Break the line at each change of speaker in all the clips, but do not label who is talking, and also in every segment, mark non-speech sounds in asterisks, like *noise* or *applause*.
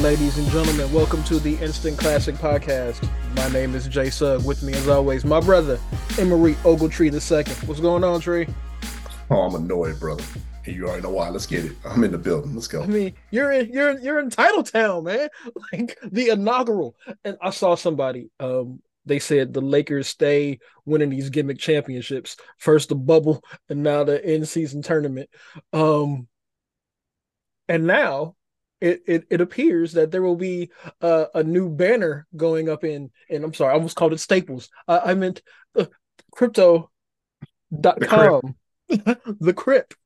Ladies and gentlemen, welcome to the Instant Classic Podcast. My name is Jay Sugg. With me, as always, my brother, Emory Ogletree II. What's going on, Tree?
Oh, I'm annoyed, brother. And you already know why. Let's get it. I'm in the building. Let's go.
I mean, you're in you're in, you're in Titletown, man. *laughs* Like the inaugural. And I saw somebody. Um, they said the Lakers stay winning these gimmick championships. First the bubble, and now the in season tournament. Um, and now it, it, it appears that there will be uh, a new banner going up in and I'm sorry, I almost called it Staples. Uh, I meant uh, crypto.com, the, *laughs* the crypt.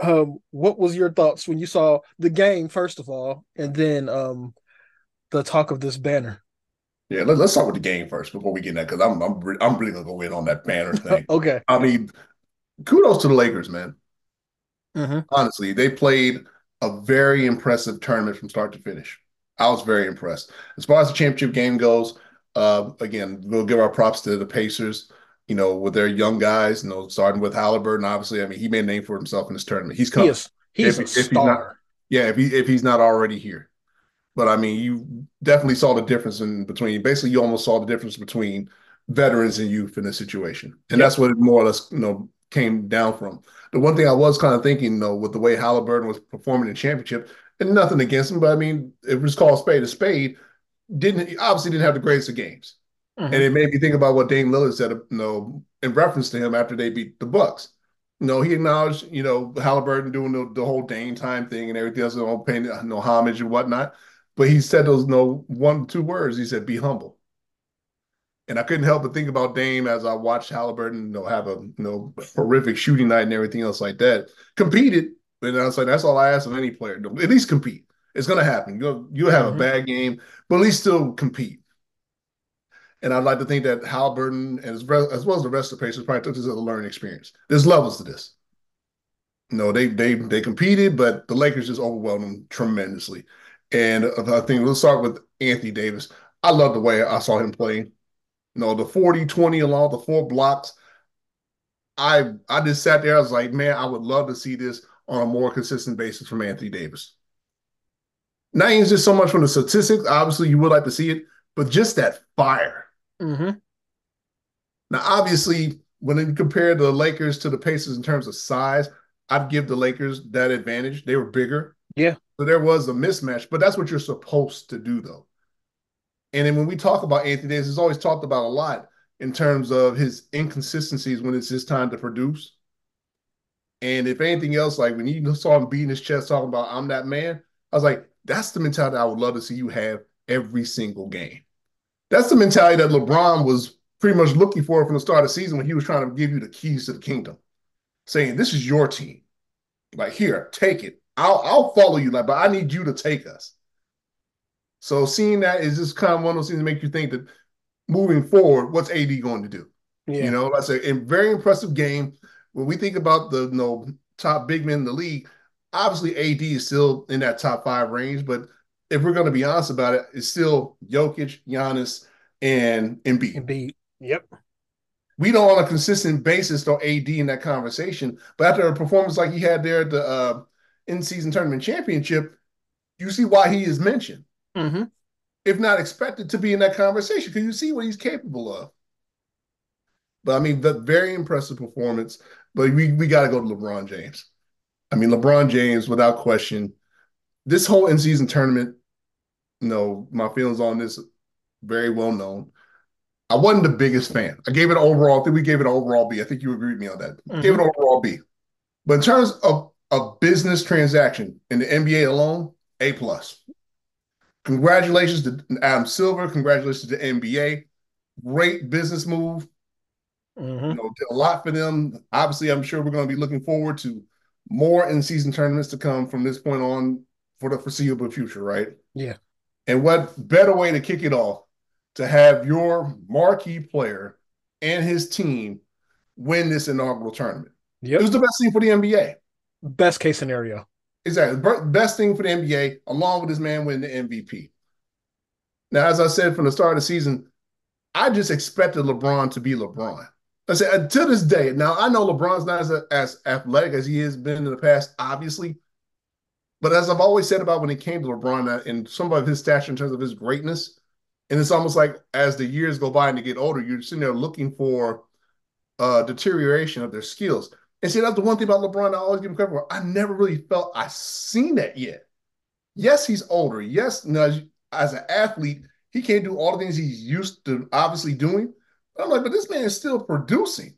Um, what was your thoughts when you saw the game first of all, and then um, the talk of this banner?
Yeah, let, us start with the game first before we get that because I'm I'm I'm really gonna go in on that banner *laughs* thing.
okay,
I mean, kudos to the Lakers, man.
Mm-hmm.
Honestly, they played a very impressive tournament from start to finish. I was very impressed. As far as the championship game goes, uh, again, we'll give our props to the Pacers. You know, with their young guys, you know, starting with Haliburton. Obviously, I mean, he made a name for himself in this tournament. He's coming. He is,
he's if, a if star.
He's not, yeah, if he if he's not already here. But I mean, you definitely saw the difference in between. Basically, you almost saw the difference between veterans and youth in this situation, and yep. that's what it more or less you know came down from. The one thing I was kind of thinking though, with the way Haliburton was performing in championship, and nothing against him, but I mean, it was called spade a spade, didn't obviously didn't have the greatest of games. Mm-hmm. And it made me think about what Dame Lillard said, you know, in reference to him after they beat the Bucks. You know, he acknowledged, you know, Haliburton doing the, the whole Dame time thing and everything else, you know, paying you know, homage and whatnot. But he said those you no know, one, two words. He said, be humble. And I couldn't help but think about Dame as I watched Haliburton, you know, have a you know horrific shooting night and everything else like that. Competed, and I was like, that's all I ask of any player. At least compete. It's gonna happen. You'll you'll have mm-hmm. a bad game, but at least still compete. And I'd like to think that Haliburton, as, as well as the rest of the Pacers, probably took this as a learning experience. There's levels to this. You know, they they they competed, but the Lakers just overwhelmed them tremendously. And I think let's start with Anthony Davis. I love the way I saw him play you know, the 40 20 along the four blocks. I I just sat there. I was like, man, I would love to see this on a more consistent basis from Anthony Davis. Not even just so much from the statistics. Obviously, you would like to see it, but just that fire.
Mm-hmm.
Now, obviously, when you compare the Lakers to the Pacers in terms of size, I'd give the Lakers that advantage. They were bigger.
Yeah.
So there was a mismatch, but that's what you're supposed to do, though. And then when we talk about Anthony Davis, it's always talked about a lot in terms of his inconsistencies when it's his time to produce. And if anything else, like when you saw him beating his chest talking about I'm that man, I was like, that's the mentality I would love to see you have every single game. That's the mentality that LeBron was pretty much looking for from the start of the season when he was trying to give you the keys to the kingdom, saying, This is your team. Like, here, take it. I'll I'll follow you, like, but I need you to take us. So seeing that is just kind of one of those things that make you think that moving forward, what's AD going to do? Yeah. You know, that's a, a very impressive game. When we think about the you know, top big men in the league, obviously AD is still in that top five range, but if we're going to be honest about it, it's still Jokic, Giannis, and Embiid.
Embiid. Yep.
We don't on a consistent basis throw AD in that conversation, but after a performance like he had there at the uh, in-season tournament championship, you see why he is mentioned
mm-hmm.
if not expected to be in that conversation because you see what he's capable of. But I mean, the very impressive performance. But we we got to go to LeBron James. I mean, LeBron James, without question, this whole in season tournament. You know, my feelings on this very well known. I wasn't the biggest fan. I gave it overall. I think we gave it an overall B. I think you agreed with me on that. Mm-hmm. Gave it overall B. But in terms of a business transaction in the NBA alone, A plus. Congratulations to Adam Silver. Congratulations to the NBA. Great business move.
Mm-hmm. You
know, did a lot for them. Obviously, I'm sure we're going to be looking forward to more in-season tournaments to come from this point on for the foreseeable future, right?
Yeah.
And what better way to kick it off to have your marquee player and his team win this inaugural tournament?
Yep.
It was the best thing for the NBA.
Best case scenario.
Exactly. Best thing for the NBA, along with this man winning the MVP. Now, as I said from the start of the season, I just expected LeBron to be LeBron. I said until this day. Now I know LeBron's not as, as athletic as he has been in the past, obviously, But as I've always said about when it came to LeBron and some of his stature in terms of his greatness, and it's almost like as the years go by and they get older, you're sitting there looking for uh, deterioration of their skills. And see, that's the one thing about LeBron I always give him credit for. I never really felt I seen that yet. Yes, he's older. Yes, as an athlete, he can't do all the things he's used to obviously doing. But I'm like, but this man is still producing.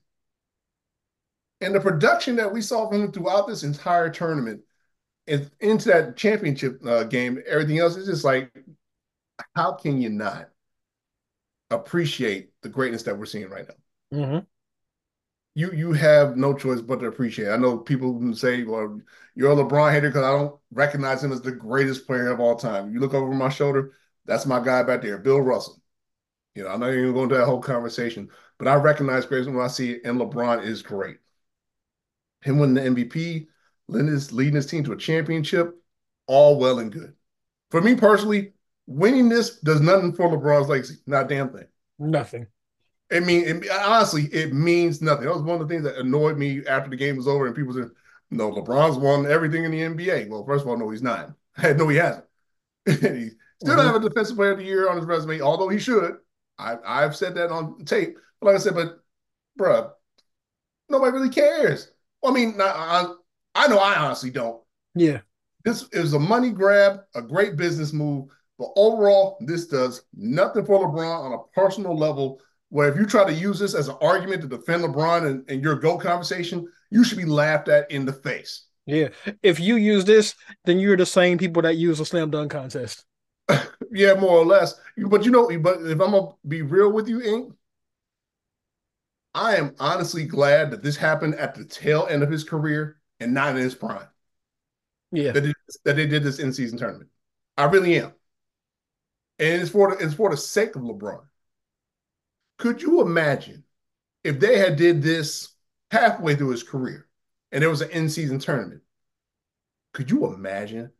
And the production that we saw from him throughout this entire tournament and into that championship uh, game, everything else is just like, how can you not appreciate the greatness that we're seeing right now? Mm-hmm. You you have no choice but to appreciate. It. I know people say, "Well, you're a LeBron hater because I don't recognize him as the greatest player of all time." You look over my shoulder, that's my guy back there, Bill Russell. You know, I'm not even going to that whole conversation, but I recognize greatness when I see it, and LeBron is great. Him winning the MVP, leading his, leading his team to a championship, all well and good. For me personally, winning this does nothing for LeBron's legacy. Not damn thing.
Nothing.
I mean, it, honestly, it means nothing. That was one of the things that annoyed me after the game was over, and people said, "No, LeBron's won everything in the NBA." Well, first of all, no, he's not. *laughs* no, he hasn't. *laughs* he still mm-hmm. don't have a Defensive Player of the Year on his resume, although he should. I, I've said that on tape. But like I said, but bruh, nobody really cares. Well, I mean, I, I know I honestly don't.
Yeah.
This is a money grab, a great business move. But overall, this does nothing for LeBron on a personal level. Where if you try to use this as an argument to defend LeBron and, and your GOAT conversation, you should be laughed at in the face.
Yeah. If you use this, then you're the same people that use a slam dunk contest. *laughs*
yeah, more or less. But you know, but if I'm gonna be real with you, Ink, I am honestly glad that this happened at the tail end of his career and not in his prime.
Yeah,
that, it, that they did this in season tournament. I really am, and it's for the, it's for the sake of LeBron. Could you imagine if they had did this halfway through his career and there was an in season tournament? Could you imagine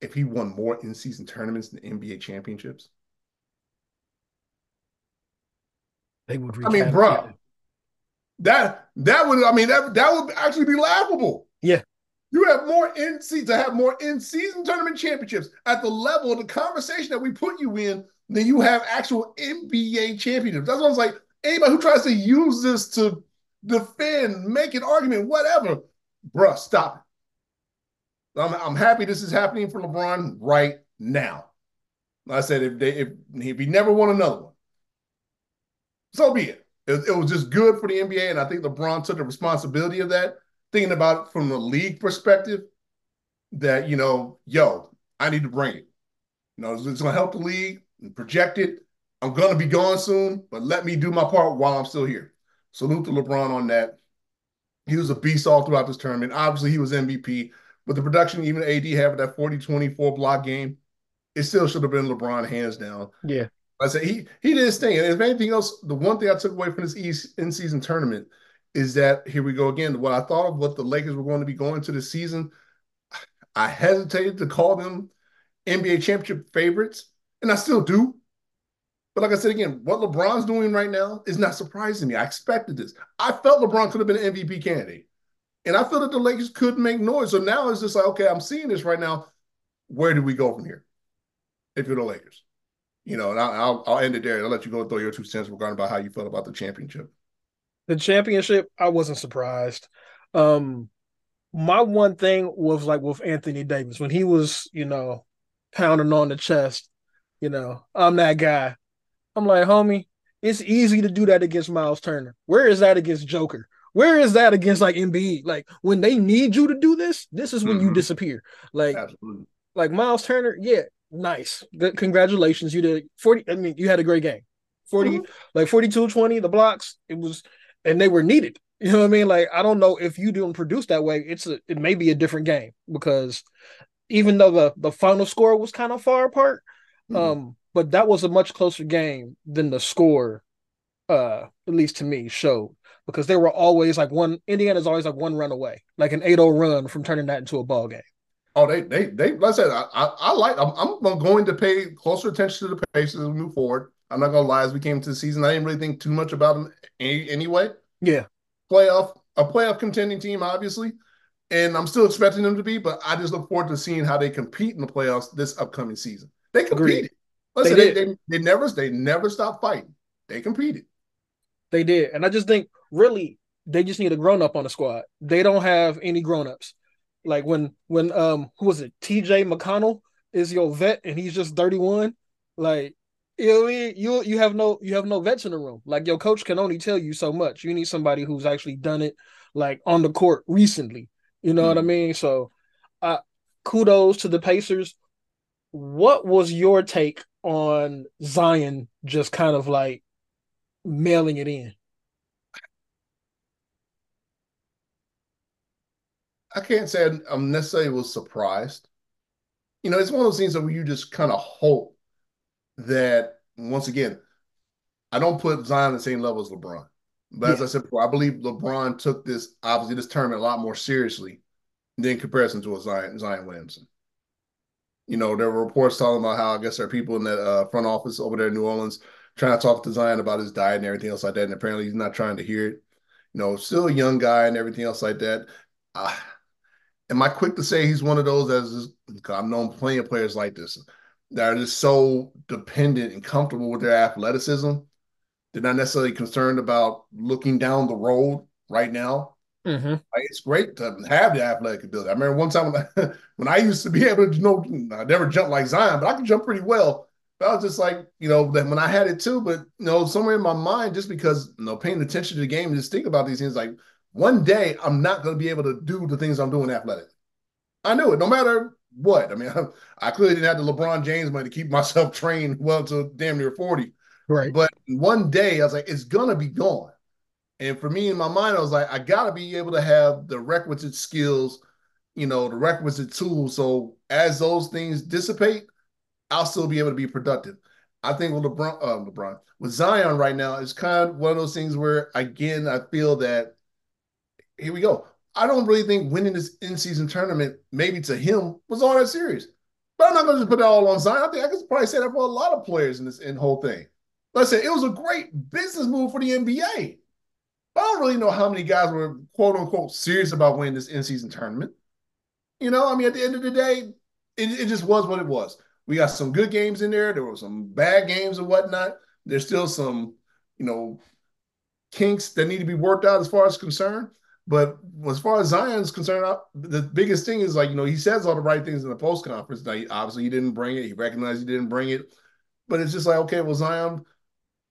if he won more in season tournaments than NBA championships?
They would.
I mean, bro, that that would. I mean, that that would actually be laughable.
Yeah.
You have more in season to have more in season tournament championships at the level of the conversation that we put you in than you have actual NBA championships. That's what I was like. Anybody who tries to use this to defend, make an argument, whatever, bruh, stop it. I'm, I'm happy this is happening for LeBron right now. I said if they if, if he never won another one, so be it. it. It was just good for the NBA, and I think LeBron took the responsibility of that. Thinking about it from the league perspective, that you know, yo, I need to bring it. You know, it's, it's going to help the league and project. I'm going to be gone soon, but let me do my part while I'm still here. Salute to LeBron on that. He was a beast all throughout this tournament. Obviously, he was MVP, but the production, even AD having that 40 24 block game, it still should have been LeBron hands down.
Yeah.
I said he he did his thing. And if anything else, the one thing I took away from this East in season tournament is that here we go again. What I thought of what the Lakers were going to be going to the season, I hesitated to call them NBA championship favorites, and I still do. But like I said again, what LeBron's doing right now is not surprising me. I expected this. I felt LeBron could have been an MVP candidate. And I feel that the Lakers could make noise. So now it's just like, okay, I'm seeing this right now. Where do we go from here? If you're the Lakers you know, and I'll, I'll end it there. I'll let you go and throw your two cents regarding about how you felt about the championship.
The championship, I wasn't surprised. Um, my one thing was like with Anthony Davis when he was, you know, pounding on the chest. You know, I'm that guy. I'm like, homie, it's easy to do that against Miles Turner. Where is that against Joker? Where is that against like Embiid? Like when they need you to do this, this is when mm-hmm. you disappear. Like, Absolutely. like Miles Turner, yeah, nice. Good congratulations. You did 40. I mean, you had a great game. 40, mm-hmm. like 42 20, the blocks, it was, and they were needed. You know what I mean? Like, I don't know if you don't produce that way, it's a, it may be a different game because even though the, the final score was kind of far apart, mm-hmm. um, but that was a much closer game than the score, uh, at least to me, showed because they were always like one Indiana's always like one run away, like an 8-0 run from turning that into a ball game.
Oh, they, they, they. Like I said, I, I, I like. I'm, I'm going to pay closer attention to the pace as we move forward. I'm not gonna lie. As we came to the season, I didn't really think too much about them any, anyway.
Yeah,
playoff, a playoff contending team, obviously, and I'm still expecting them to be, but I just look forward to seeing how they compete in the playoffs this upcoming season. They competed. Listen, they, they, they, they never they never stopped fighting. They competed.
They did, and I just think really they just need a grown up on the squad. They don't have any grown ups. Like when when um who was it? T.J. McConnell is your vet, and he's just thirty one. Like you know mean you you have no you have no vets in the room. Like your coach can only tell you so much. You need somebody who's actually done it like on the court recently. You know mm-hmm. what I mm-hmm. mean? So uh kudos to the Pacers. What was your take on Zion just kind of like mailing it in?
I can't say I'm necessarily was surprised. You know, it's one of those things that you just kind of hope that once again, I don't put Zion on the same level as LeBron. But yeah. as I said before, I believe LeBron took this obviously this tournament a lot more seriously than comparison to a Zion Zion Williamson. You know, there were reports talking about how I guess there are people in the uh, front office over there in New Orleans trying to talk to Zion about his diet and everything else like that. And apparently he's not trying to hear it. You know, still a young guy and everything else like that. Uh, am I quick to say he's one of those as I've known plenty of players like this that are just so dependent and comfortable with their athleticism. They're not necessarily concerned about looking down the road right now. Mm-hmm. Like, it's great to have the athletic ability. I remember one time when I, *laughs* when I used to be able to, you know, I never jump like Zion, but I could jump pretty well. But I was just like, you know, that when I had it too, but you know, somewhere in my mind, just because you know, paying attention to the game and just think about these things, like one day I'm not going to be able to do the things I'm doing athletic. I knew it, no matter what. I mean, I, *laughs* I clearly didn't have the LeBron James money to keep myself *laughs* trained well to damn near 40.
Right.
But one day I was like, it's gonna be gone. And for me in my mind, I was like, I gotta be able to have the requisite skills, you know, the requisite tools. So as those things dissipate, I'll still be able to be productive. I think with LeBron, uh, LeBron, with Zion right now, it's kind of one of those things where again, I feel that here we go. I don't really think winning this in-season tournament, maybe to him, was all that serious. But I'm not going to just put it all on Zion. I think I could probably say that for a lot of players in this in whole thing. Let's say it was a great business move for the NBA. I don't really know how many guys were quote unquote serious about winning this in-season tournament. You know, I mean, at the end of the day, it, it just was what it was. We got some good games in there. There were some bad games and whatnot. There's still some, you know, kinks that need to be worked out as far as concerned. But as far as Zion's concerned, the biggest thing is like, you know, he says all the right things in the post conference. Now, obviously, he didn't bring it. He recognized he didn't bring it. But it's just like, okay, well, Zion,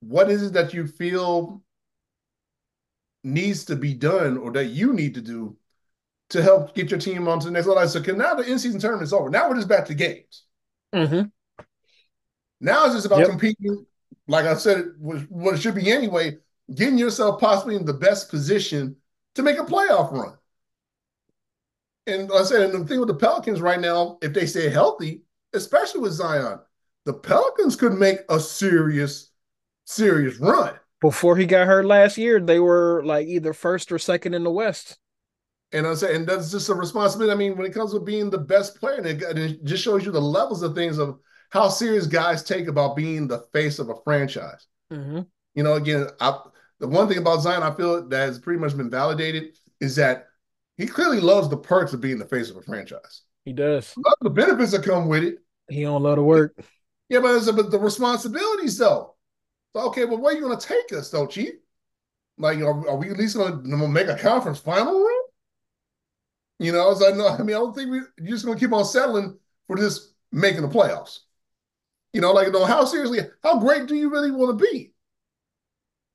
what is it that you feel needs to be done or that you need to do to help get your team onto the next level? So, now the in season tournament is over. Now we're just back to games.
Mm-hmm.
Now it's just about yep. competing. Like I said, it was what it should be anyway, getting yourself possibly in the best position to make a playoff run. And like I said, and the thing with the Pelicans right now, if they stay healthy, especially with Zion, the Pelicans could make a serious, serious run.
Before he got hurt last year, they were like either first or second in the West.
And I'm saying, and that's just a responsibility. I mean, when it comes to being the best player, and it, it just shows you the levels of things of how serious guys take about being the face of a franchise.
Mm-hmm.
You know, again, I, the one thing about Zion I feel that has pretty much been validated is that he clearly loves the perks of being the face of a franchise.
He does.
Love the benefits that come with it.
He don't love to work.
Yeah, but, it's, but the responsibilities though. So, okay, well, where are you going to take us though, Chief? Like, are, are we at least going to make a conference final run? You know, I was like, no, *laughs* I mean, I don't think we, you're just going to keep on settling for just making the playoffs. You know, like, know, how seriously, how great do you really want to be?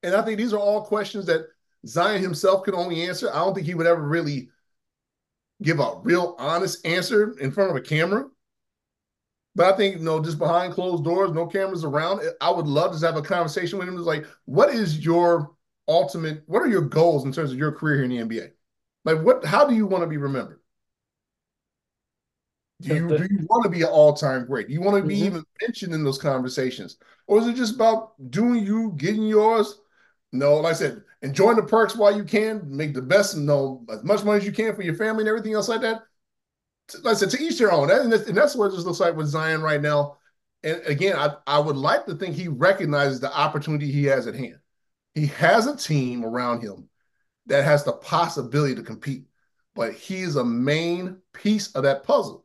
And I think these are all questions that Zion himself can only answer. I don't think he would ever really give a real honest answer in front of a camera. But I think, you know, just behind closed doors, no cameras around, I would love to have a conversation with him. It's like, what is your ultimate, what are your goals in terms of your career here in the NBA? Like, what, how do you want to be remembered? Do you, do you want to be an all time great? Do you want to be mm-hmm. even mentioned in those conversations? Or is it just about doing you, getting yours, no, like I said, enjoying the perks while you can, make the best, you know, as much money as you can for your family and everything else like that. Like I said, to each their own. And that's, and that's what it just looks like with Zion right now. And again, I, I would like to think he recognizes the opportunity he has at hand. He has a team around him that has the possibility to compete. but he's a main piece of that puzzle.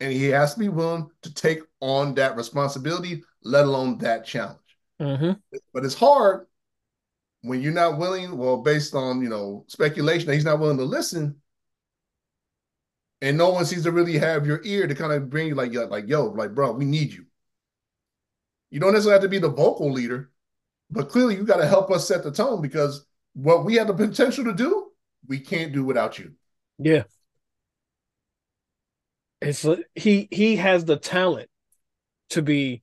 And he has to be willing to take on that responsibility, let alone that challenge.
Mm-hmm.
But it's hard when you're not willing, well, based on you know speculation that he's not willing to listen, and no one seems to really have your ear to kind of bring you like, like, yo, like, bro, we need you. You don't necessarily have to be the vocal leader, but clearly you got to help us set the tone because what we have the potential to do, we can't do without you.
Yeah. It's he he has the talent to be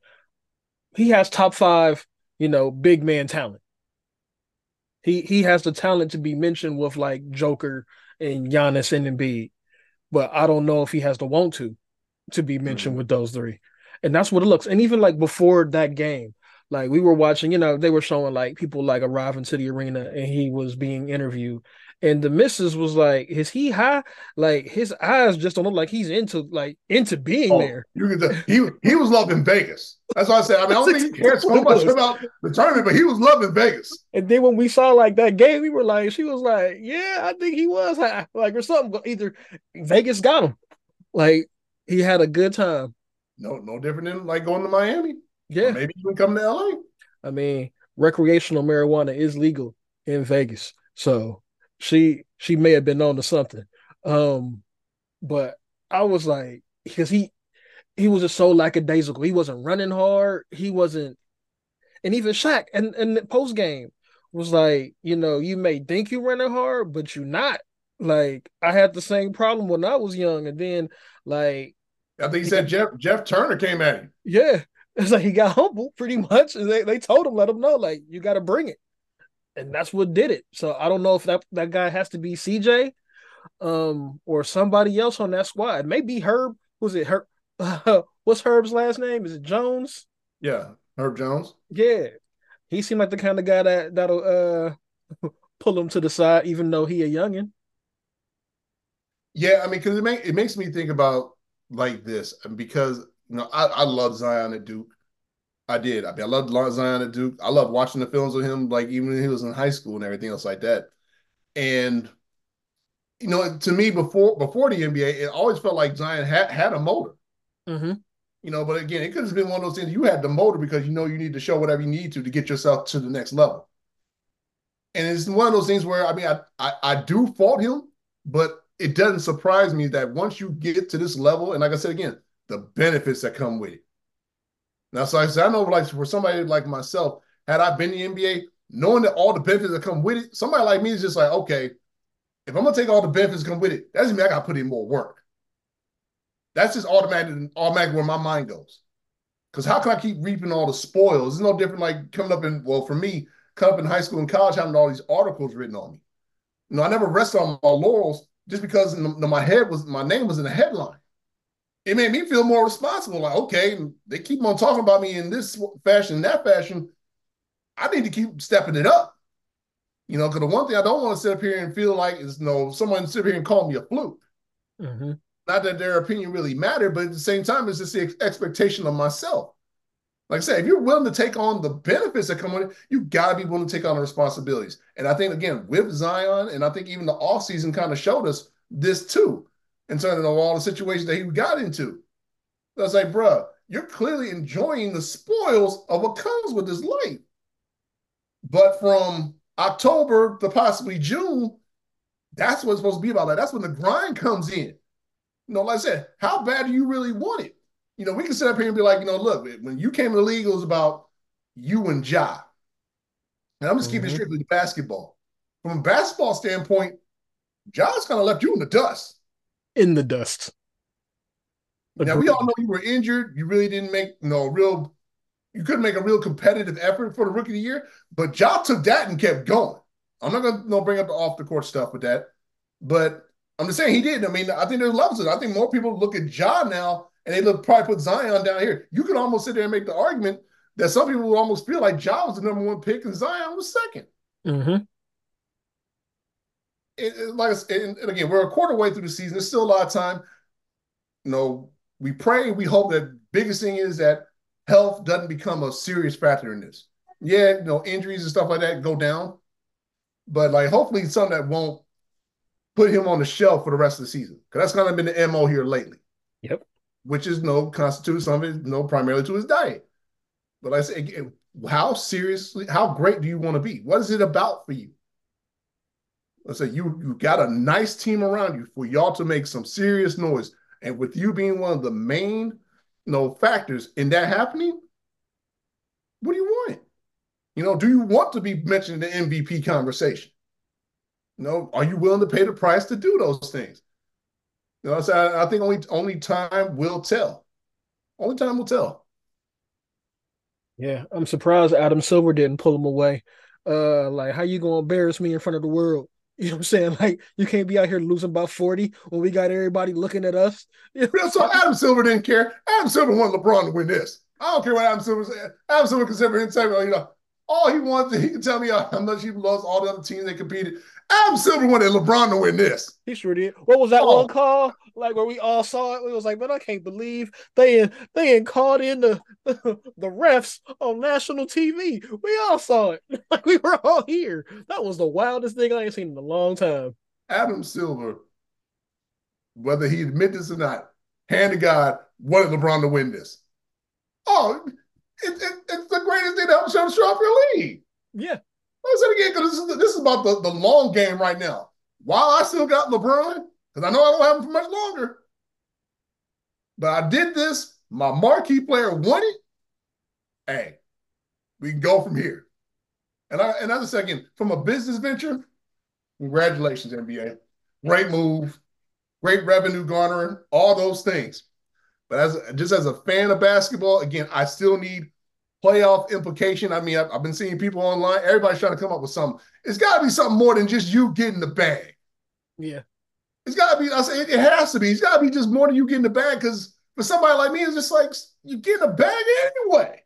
he has top five, you know, big man talent. He he has the talent to be mentioned with like Joker and Giannis and Embiid, but I don't know if he has the want to to be mentioned mm-hmm. with those three, and that's what it looks. And even like before that game, like we were watching, you know, they were showing like people like arriving to the arena and he was being interviewed. And the missus was like, is he high? Like his eyes just don't look like he's into like into being oh, there.
You can tell, he he was loving Vegas. That's why I said. I mean, I don't think he *laughs* cared so much about the tournament, but he was loving Vegas.
And then when we saw like that game, we were like, she was like, yeah, I think he was high, like or something. Either Vegas got him, like he had a good time.
No, no different than like going to Miami.
Yeah.
Or maybe even come to LA.
I mean, recreational marijuana is legal in Vegas. So she she may have been on to something. Um, but I was like, because he he was just so lackadaisical. He wasn't running hard. He wasn't, and even Shaq and and the post game was like, you know, you may think you're running hard, but you're not. Like I had the same problem when I was young, and then like
I think he said Jeff Jeff Turner came at him.
Yeah, *laughs* it's like he got humbled pretty much. And they, they told him, let him know, like, you got to bring it. And that's what did it. So I don't know if that, that guy has to be CJ um, or somebody else on that squad. Maybe Herb. Was it Herb? Uh, *laughs* what's Herb's last name? Is it Jones?
Yeah, Herb Jones.
Yeah. He seemed like the kind of guy that, that'll uh, *laughs* pull him to the side, even though he a youngin.
Yeah, I mean, because it, make, it makes me think about like this because you know, I, I love Zion at Duke. I did. I mean, I loved Zion at Duke. I loved watching the films with him, like even when he was in high school and everything else like that. And you know, to me, before before the NBA, it always felt like Zion had had a motor.
Mm-hmm.
You know, but again, it could have been one of those things. You had the motor because you know you need to show whatever you need to to get yourself to the next level. And it's one of those things where I mean, I I, I do fault him, but it doesn't surprise me that once you get to this level, and like I said again, the benefits that come with it. Now, so I said, I know, like for somebody like myself, had I been in the NBA, knowing that all the benefits that come with it, somebody like me is just like, okay, if I'm gonna take all the benefits that come with it, that doesn't mean I gotta put in more work. That's just automatic, automatic where my mind goes. Because how can I keep reaping all the spoils? It's no different like coming up in, well, for me, coming up in high school and college, having all these articles written on me. You know, I never rested on my laurels just because my head was my name was in the headline it made me feel more responsible. Like, okay, they keep on talking about me in this fashion, that fashion. I need to keep stepping it up. You know, because the one thing I don't want to sit up here and feel like is you no know, someone sit up here and call me a fluke.
Mm-hmm.
Not that their opinion really mattered, but at the same time, it's just the expectation of myself. Like I said, if you're willing to take on the benefits that come with it, you got to be willing to take on the responsibilities. And I think again with Zion, and I think even the off season kind of showed us this too in terms of all the situations that he got into. So I was like, bro, you're clearly enjoying the spoils of what comes with this life. But from October to possibly June, that's what's supposed to be about. Like, that's when the grind comes in. You know, like I said, how bad do you really want it? You know, we can sit up here and be like, you know, look, when you came to the league, it was about you and Ja. And I'm just mm-hmm. keeping strictly to basketball. From a basketball standpoint, Ja's kind of left you in the dust
in the dust.
Now we all know you were injured. You really didn't make you no know, real. You couldn't make a real competitive effort for the rookie of the year, but Ja took that and kept going. I'm not gonna you know, bring up the off the court stuff with that, but I'm just saying he did. I mean, I think there's levels. I think more people look at Ja now and they look probably put Zion down here. You could almost sit there and make the argument that some people would almost feel like Ja was the number one pick and Zion was 2nd
mm-hmm
it, it, like and, and again, we're a quarter way through the season. There's still a lot of time. You know, we pray, we hope that biggest thing is that health doesn't become a serious factor in this. Yeah, you know, injuries and stuff like that go down, but like hopefully something that won't put him on the shelf for the rest of the season. Because that's kind of been the MO here lately.
Yep.
Which is no constitutes something, you know, primarily to his diet. But I say again, how seriously, how great do you want to be? What is it about for you? Let's say you you got a nice team around you for y'all to make some serious noise. And with you being one of the main you know, factors in that happening, what do you want? You know, do you want to be mentioned in the MVP conversation? You know, are you willing to pay the price to do those things? You know, so I think only only time will tell. Only time will tell.
Yeah, I'm surprised Adam Silver didn't pull him away. Uh, like, how you gonna embarrass me in front of the world? *laughs* You know what I'm saying? Like, you can't be out here losing by 40 when we got everybody looking at us. *laughs*
You know? So Adam Silver didn't care. Adam Silver wanted LeBron to win this. I don't care what Adam Silver said. Adam Silver considered himself, you know, all he wants, he can tell me uh, how much he lost all the other teams they competed. Adam Silver wanted LeBron to win this.
He sure did. What was that oh. one call? Like where we all saw it. We was like, man, I can't believe they they ain't called in the, *laughs* the, the refs on national TV. We all saw it. *laughs* Like we were all here. That was the wildest thing I ain't seen in a long time.
Adam Silver, whether he admit this or not, hand to God, wanted LeBron to win this. Oh, it, it, it's the greatest thing that ever show off your league.
Yeah.
I'll say it again because this is, this is about the, the long game right now. While I still got LeBron, because I know I don't have him for much longer, but I did this. My marquee player won it. Hey, we can go from here. And I and as a second, from a business venture, congratulations, NBA. Great move, great revenue garnering, all those things. But as just as a fan of basketball, again, I still need playoff implication. I mean, I've, I've, been seeing people online. Everybody's trying to come up with something. It's got to be something more than just you getting the bag.
Yeah,
it's got to be. I say it, it has to be. It's got to be just more than you getting the bag. Because for somebody like me, it's just like you get a bag anyway.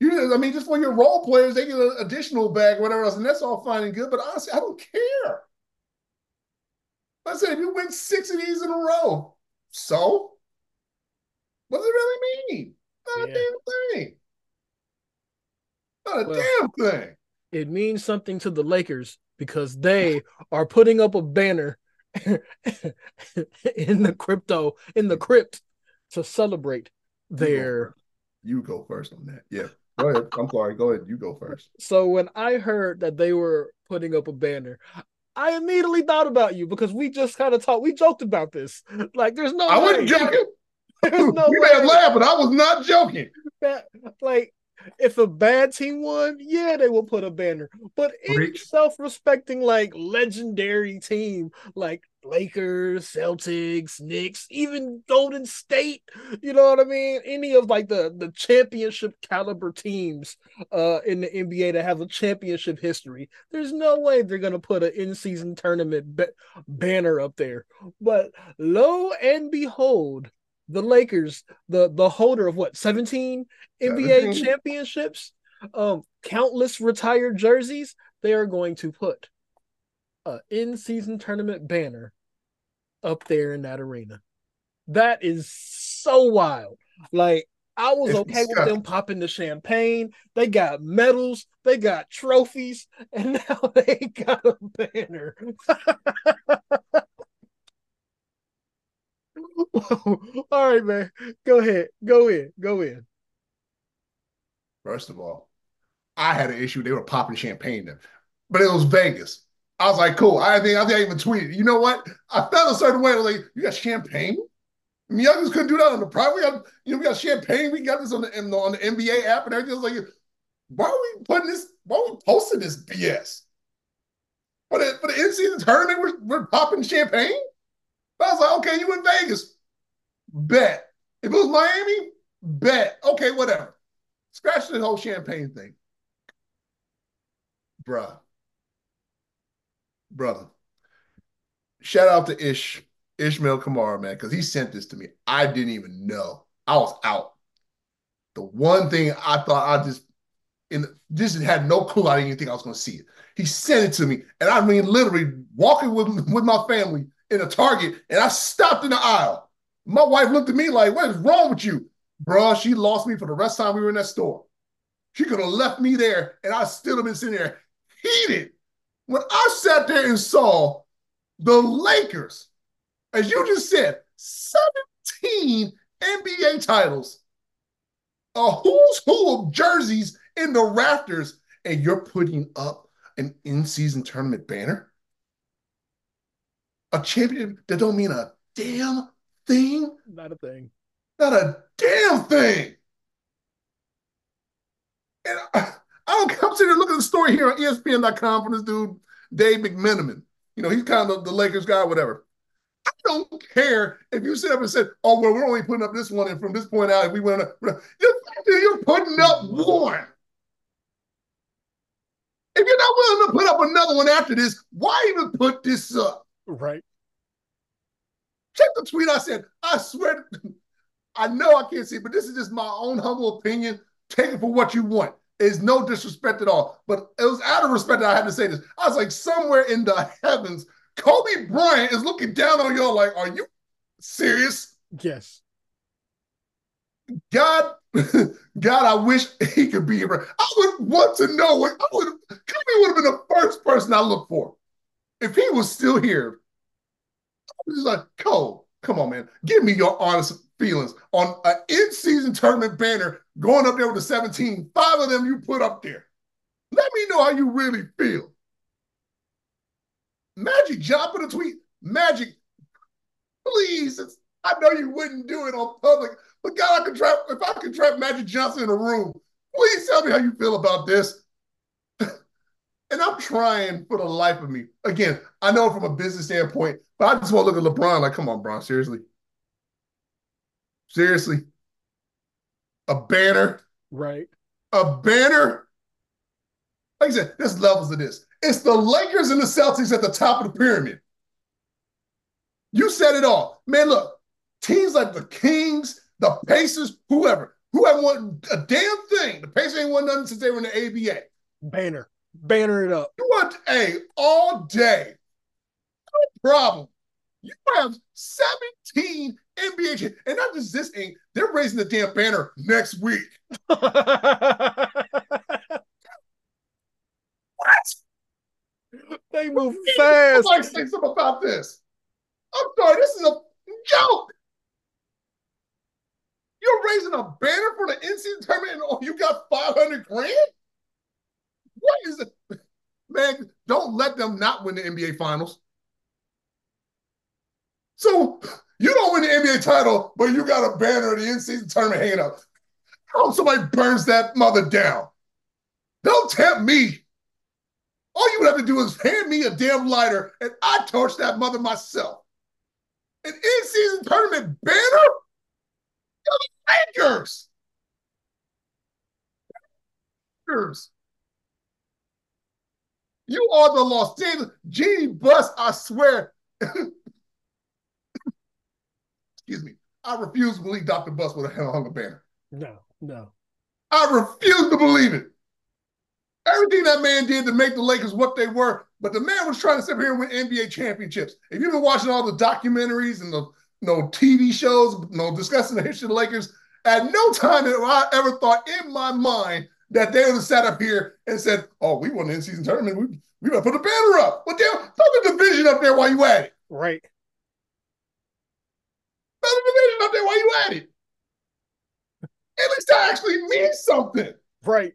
You, I mean, just for your role players, they get an additional bag, or whatever else, and that's all fine and good. But honestly, I don't care. I said, if you win six of these in a row, so what does it really mean? Not yeah. a damn thing. Not a well, damn thing.
It means something to the Lakers because they *laughs* are putting up a banner *laughs* in the crypto, in the crypt to celebrate their.
You go first on that. Yeah. Go ahead. I'm sorry. Go ahead. You go first.
So when I heard that they were putting up a banner, I immediately thought about you because we just kind of talked. We joked about this. Like, there's no.
I way. wasn't joking. *laughs* no we may have laughed, but I was not joking.
That, like, if a bad team won, yeah, they will put a banner. But any self-respecting, like legendary team, like Lakers, Celtics, Knicks, even Golden State, you know what I mean? Any of like the the championship caliber teams uh in the NBA that have a championship history, there's no way they're gonna put an in-season tournament ba- banner up there. But lo and behold, the Lakers, the the holder of what 17 NBA championships, um, countless retired jerseys, they are going to put a in-season tournament banner up there in that arena. That is so wild. Like I was okay with them popping the champagne. They got medals, they got trophies, and *laughs* now they got a banner. *laughs* *laughs* All right, man. Go ahead. Go in. Go in.
First of all, I had an issue. They were popping champagne there, but it was Vegas. I was like, cool. I think I think I even tweeted. You know what? I felt a certain way. I was like, you got champagne? I mean, y'all just couldn't do that on the private. We got, you know, we got champagne. We got this on the, on the NBA app and everything. I was like, why are we putting this? Why are we posting this BS? For the for the in season tournament, we're, we're popping champagne. But I was like, okay, you in Vegas. Bet. If it was Miami, bet. Okay, whatever. Scratch the whole champagne thing. Bruh. Brother. Shout out to Ish, Ishmael Kamara, man, because he sent this to me. I didn't even know. I was out. The one thing I thought I just in this had no clue. I didn't even think I was going to see it. He sent it to me, and I mean, literally walking with with my family in a Target, and I stopped in the aisle. My wife looked at me like, what is wrong with you? Bruh, she lost me for the rest of the time we were in that store. She could have left me there and I still have been sitting there heated. When I sat there and saw the Lakers, as you just said, 17 NBA titles, a who's who of jerseys in the rafters, and you're putting up an in-season tournament banner? A championship that don't mean a damn thing?
Not a thing.
Not a damn thing. And I, I don't come sitting there looking at the story here on ESPN.com from this dude, Dave McMenamin. You know, he's kind of the Lakers guy, whatever. I don't care if you sit up and said, "Oh well, we're only putting up this one, and from this point out, if we went, you're, you're putting up one. If you're not willing to put up another one after this, why even put this up?
Right.
Check the tweet I said. I swear, *laughs* I know I can't see, but this is just my own humble opinion. Take it for what you want. It's no disrespect at all, but it was out of respect that I had to say this. I was like, somewhere in the *laughs* heavens, Kobe Bryant is looking down on y'all like, are you serious?
Yes.
God, *laughs* God, I wish he could be here. I would want to know what I would Kobe would have been the first person I look for. If he was still here, was like, Cole, come on, man. Give me your honest feelings on an in-season tournament banner going up there with the 17. Five of them you put up there. Let me know how you really feel. Magic put a tweet. Magic, please. I know you wouldn't do it on public, but God, I could trap if I could trap Magic Johnson in a room. Please tell me how you feel about this. And I'm trying for the life of me. Again, I know from a business standpoint, but I just want to look at LeBron like, come on, Bron, seriously. Seriously. A banner.
Right.
A banner. Like I said, there's levels of this. It's the Lakers and the Celtics at the top of the pyramid. You said it all. Man, look, teams like the Kings, the Pacers, whoever, who have won a damn thing. The Pacers ain't won nothing since they were in the ABA.
Banner. Banner it up.
You want a all day. No problem. You have 17 NBA, and not just this ink, they're raising the damn banner next week. *laughs* what?
They move fast.
I'd like say something about this. I'm sorry, this is a joke. You're raising a banner for the NCAA tournament and oh, you got 500 grand? What is it? Man, don't let them not win the NBA finals. So you don't win the NBA title, but you got a banner of the in-season tournament hanging up. I hope somebody burns that mother down. Don't tempt me. All you would have to do is hand me a damn lighter and I torch that mother myself. An in-season tournament banner? You're the Lakers. Lakers. You are the Los Angeles Jeanie Buss, I swear. excuse me, I refuse to believe Dr. Buss would have hung a banner.
No, no.
I refuse to believe it. Everything that man did to make the Lakers what they were, but the man was trying to sit here and win NBA championships. If you've been watching all the documentaries and the you know, TV shows, you know, discussing the history of the Lakers, at no time have I ever thought in my mind that they would have sat up here and said, "Oh, we won the in-season tournament. We we gotta put a banner up." Well, damn, throw the division up there while you at it.
Right.
Throw the division up there while you at it. At least that actually means something.
Right.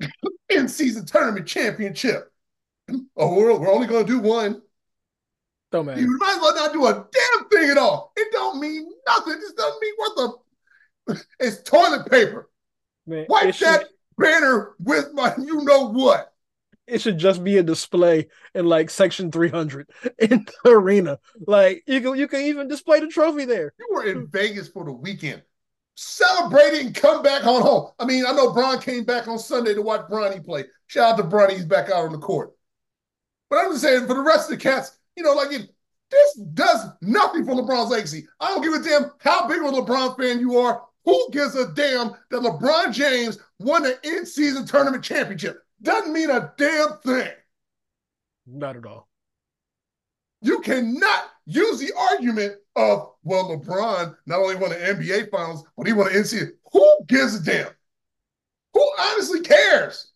*laughs*
In-season tournament championship. Oh, we're, we're only going to do one.
Don't matter.
You might as well not do a damn thing at all. It don't mean nothing. It just doesn't mean what the. *laughs* It's toilet paper.
Man,
Wipe
should-
that banner with my you know what.
it should just be a display in like section 300 in the arena. Like you can you can even display the trophy there.
You were in Vegas for the weekend. Celebrating it and come back on home. I mean, I know Bron came back on Sunday to watch Bronny play. Shout out to Bronny, he's back out on the court. But I'm just saying, for the rest of the cats, you know, like if this does nothing for LeBron's legacy. I don't give a damn how big of a LeBron fan you are. Who gives a damn that LeBron James won an in-season tournament championship? Doesn't mean a damn thing.
Not at all.
You cannot use the argument of, well, LeBron not only won the NBA finals, but he won an NCAA. Who gives a damn? Who honestly cares?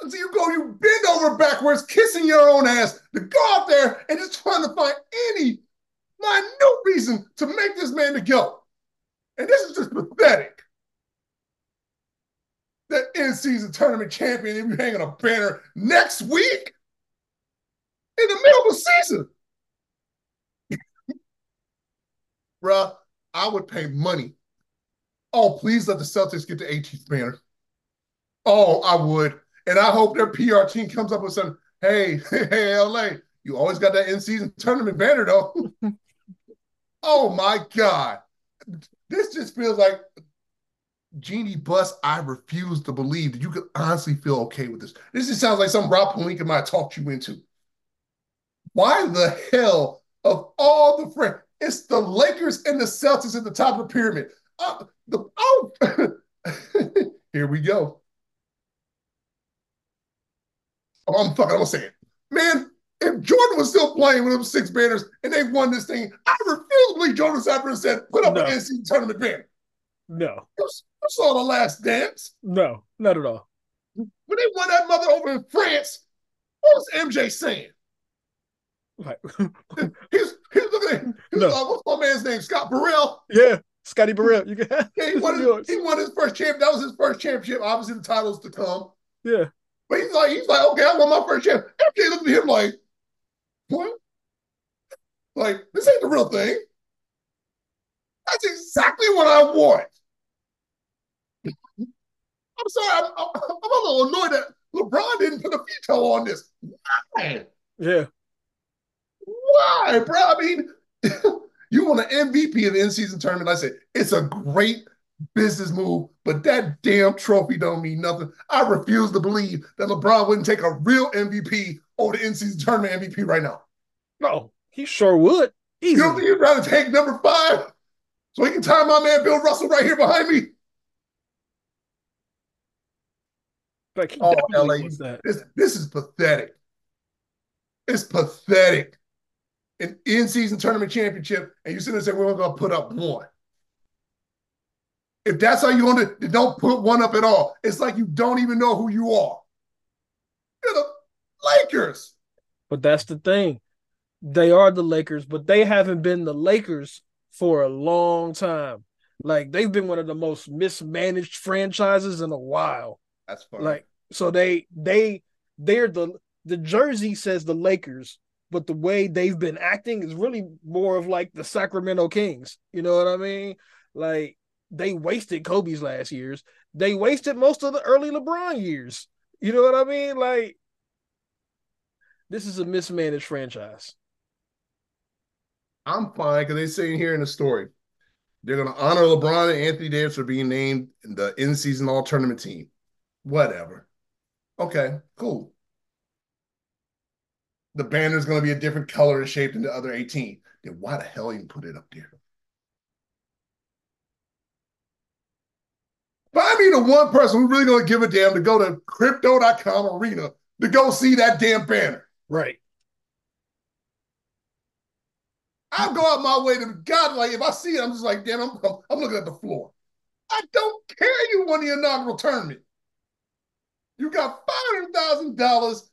So you go, you bend over backwards, kissing your own ass to go out there and just trying to find any minute reason to make this man to go. And this is just pathetic. That in-season tournament champion, you hanging a banner next week in the middle of the season. *laughs* Bruh, I would pay money. Oh, please let the Celtics get the 18th banner. Oh, I would. And I hope their PR team comes up with something. hey, *laughs* hey, LA, you always got that in-season tournament banner, though. *laughs* oh my God. This just feels like Jeanie Buss, I refuse to believe that you could honestly feel okay with this. This just sounds like some Rob Pelinka might have talked you into. Why the hell of all the friends? It's the Lakers and the Celtics at the top of the pyramid. Uh, the, oh, *laughs* here we go. I'm fucking, I'm gonna say it. Man, if Jordan was still playing with them six banners and they won this thing, I refuse to believe Jordan Sapper said, put up no. an NC tournament banner.
No.
You saw the last dance.
No, not at all.
When they won that mother over in France, what was MJ saying? Like he's he's looking at he's no. like, what's my man's name? Scott Burrell.
Yeah, Scotty Burrell. You
can yeah, he won his, he won his first champ. That was his first championship. Obviously, the titles to come.
Yeah.
But he's like, he's like, okay, I won my first champ. MJ looked at him like, what? Like, this ain't the real thing. That's exactly what I want. I'm sorry, I'm, I'm, I'm a little annoyed that LeBron didn't put a veto on this. Why?
Yeah.
Why, bro? I mean, *laughs* you want an MVP of the in-season tournament. I said, it's a great business move, but that damn trophy don't mean nothing. I refuse to believe that LeBron wouldn't take a real MVP over the in-season tournament MVP right now.
No, he sure would.
Easy. You don't think he'd rather take number five so he can tie my man Bill Russell right here behind me?
Like oh, LA,
this, this is pathetic. It's pathetic. An in-season tournament championship, and you sit there and say, we're going to put up one. If that's how you want to, don't put one up at all. It's like you don't even know who you are. You're the Lakers.
But that's the thing. They are the Lakers, but they haven't been the Lakers for a long time. Like they've been one of the most mismanaged franchises in a while.
That's fine.
Like so they they they're the the jersey says the Lakers, but the way they've been acting is really more of like the Sacramento Kings. You know what I mean? Like they wasted Kobe's last years. They wasted most of the early LeBron years. You know what I mean? Like this is a mismanaged franchise.
I'm fine because they're saying here in the story they're going to honor LeBron and Anthony Davis for being named the in-season All Tournament team. Whatever. Okay, cool. The banner is going to be a different color and shape than the other 18. Then why the hell even put it up there? Find me the one person who really to give a damn to go to crypto.com arena to go see that damn banner.
Right.
I'll go out my way to God. Like if I see it, I'm just like, damn, I'm, I'm looking at the floor. I don't care you won the inaugural tournament. You got five hundred thousand dollars.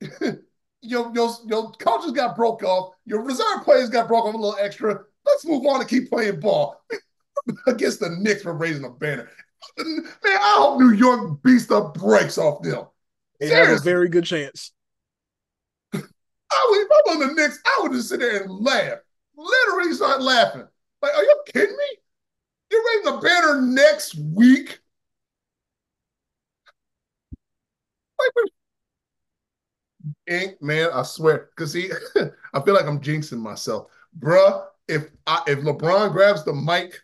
*laughs* your, your your coaches got broke off. Your reserve players got broke off a little extra. Let's move on and keep playing ball *laughs* against the Knicks for raising a banner. Man, I hope New York beats the brakes off them.
They have a very good chance.
I would, if I'm on the Knicks, I would just sit there and laugh. Literally start laughing. Like, are you kidding me? You're raising a banner next week Like, Ink, man, I swear. Cause see, *laughs* I feel like I'm jinxing myself. Bruh, if I, if LeBron grabs the mic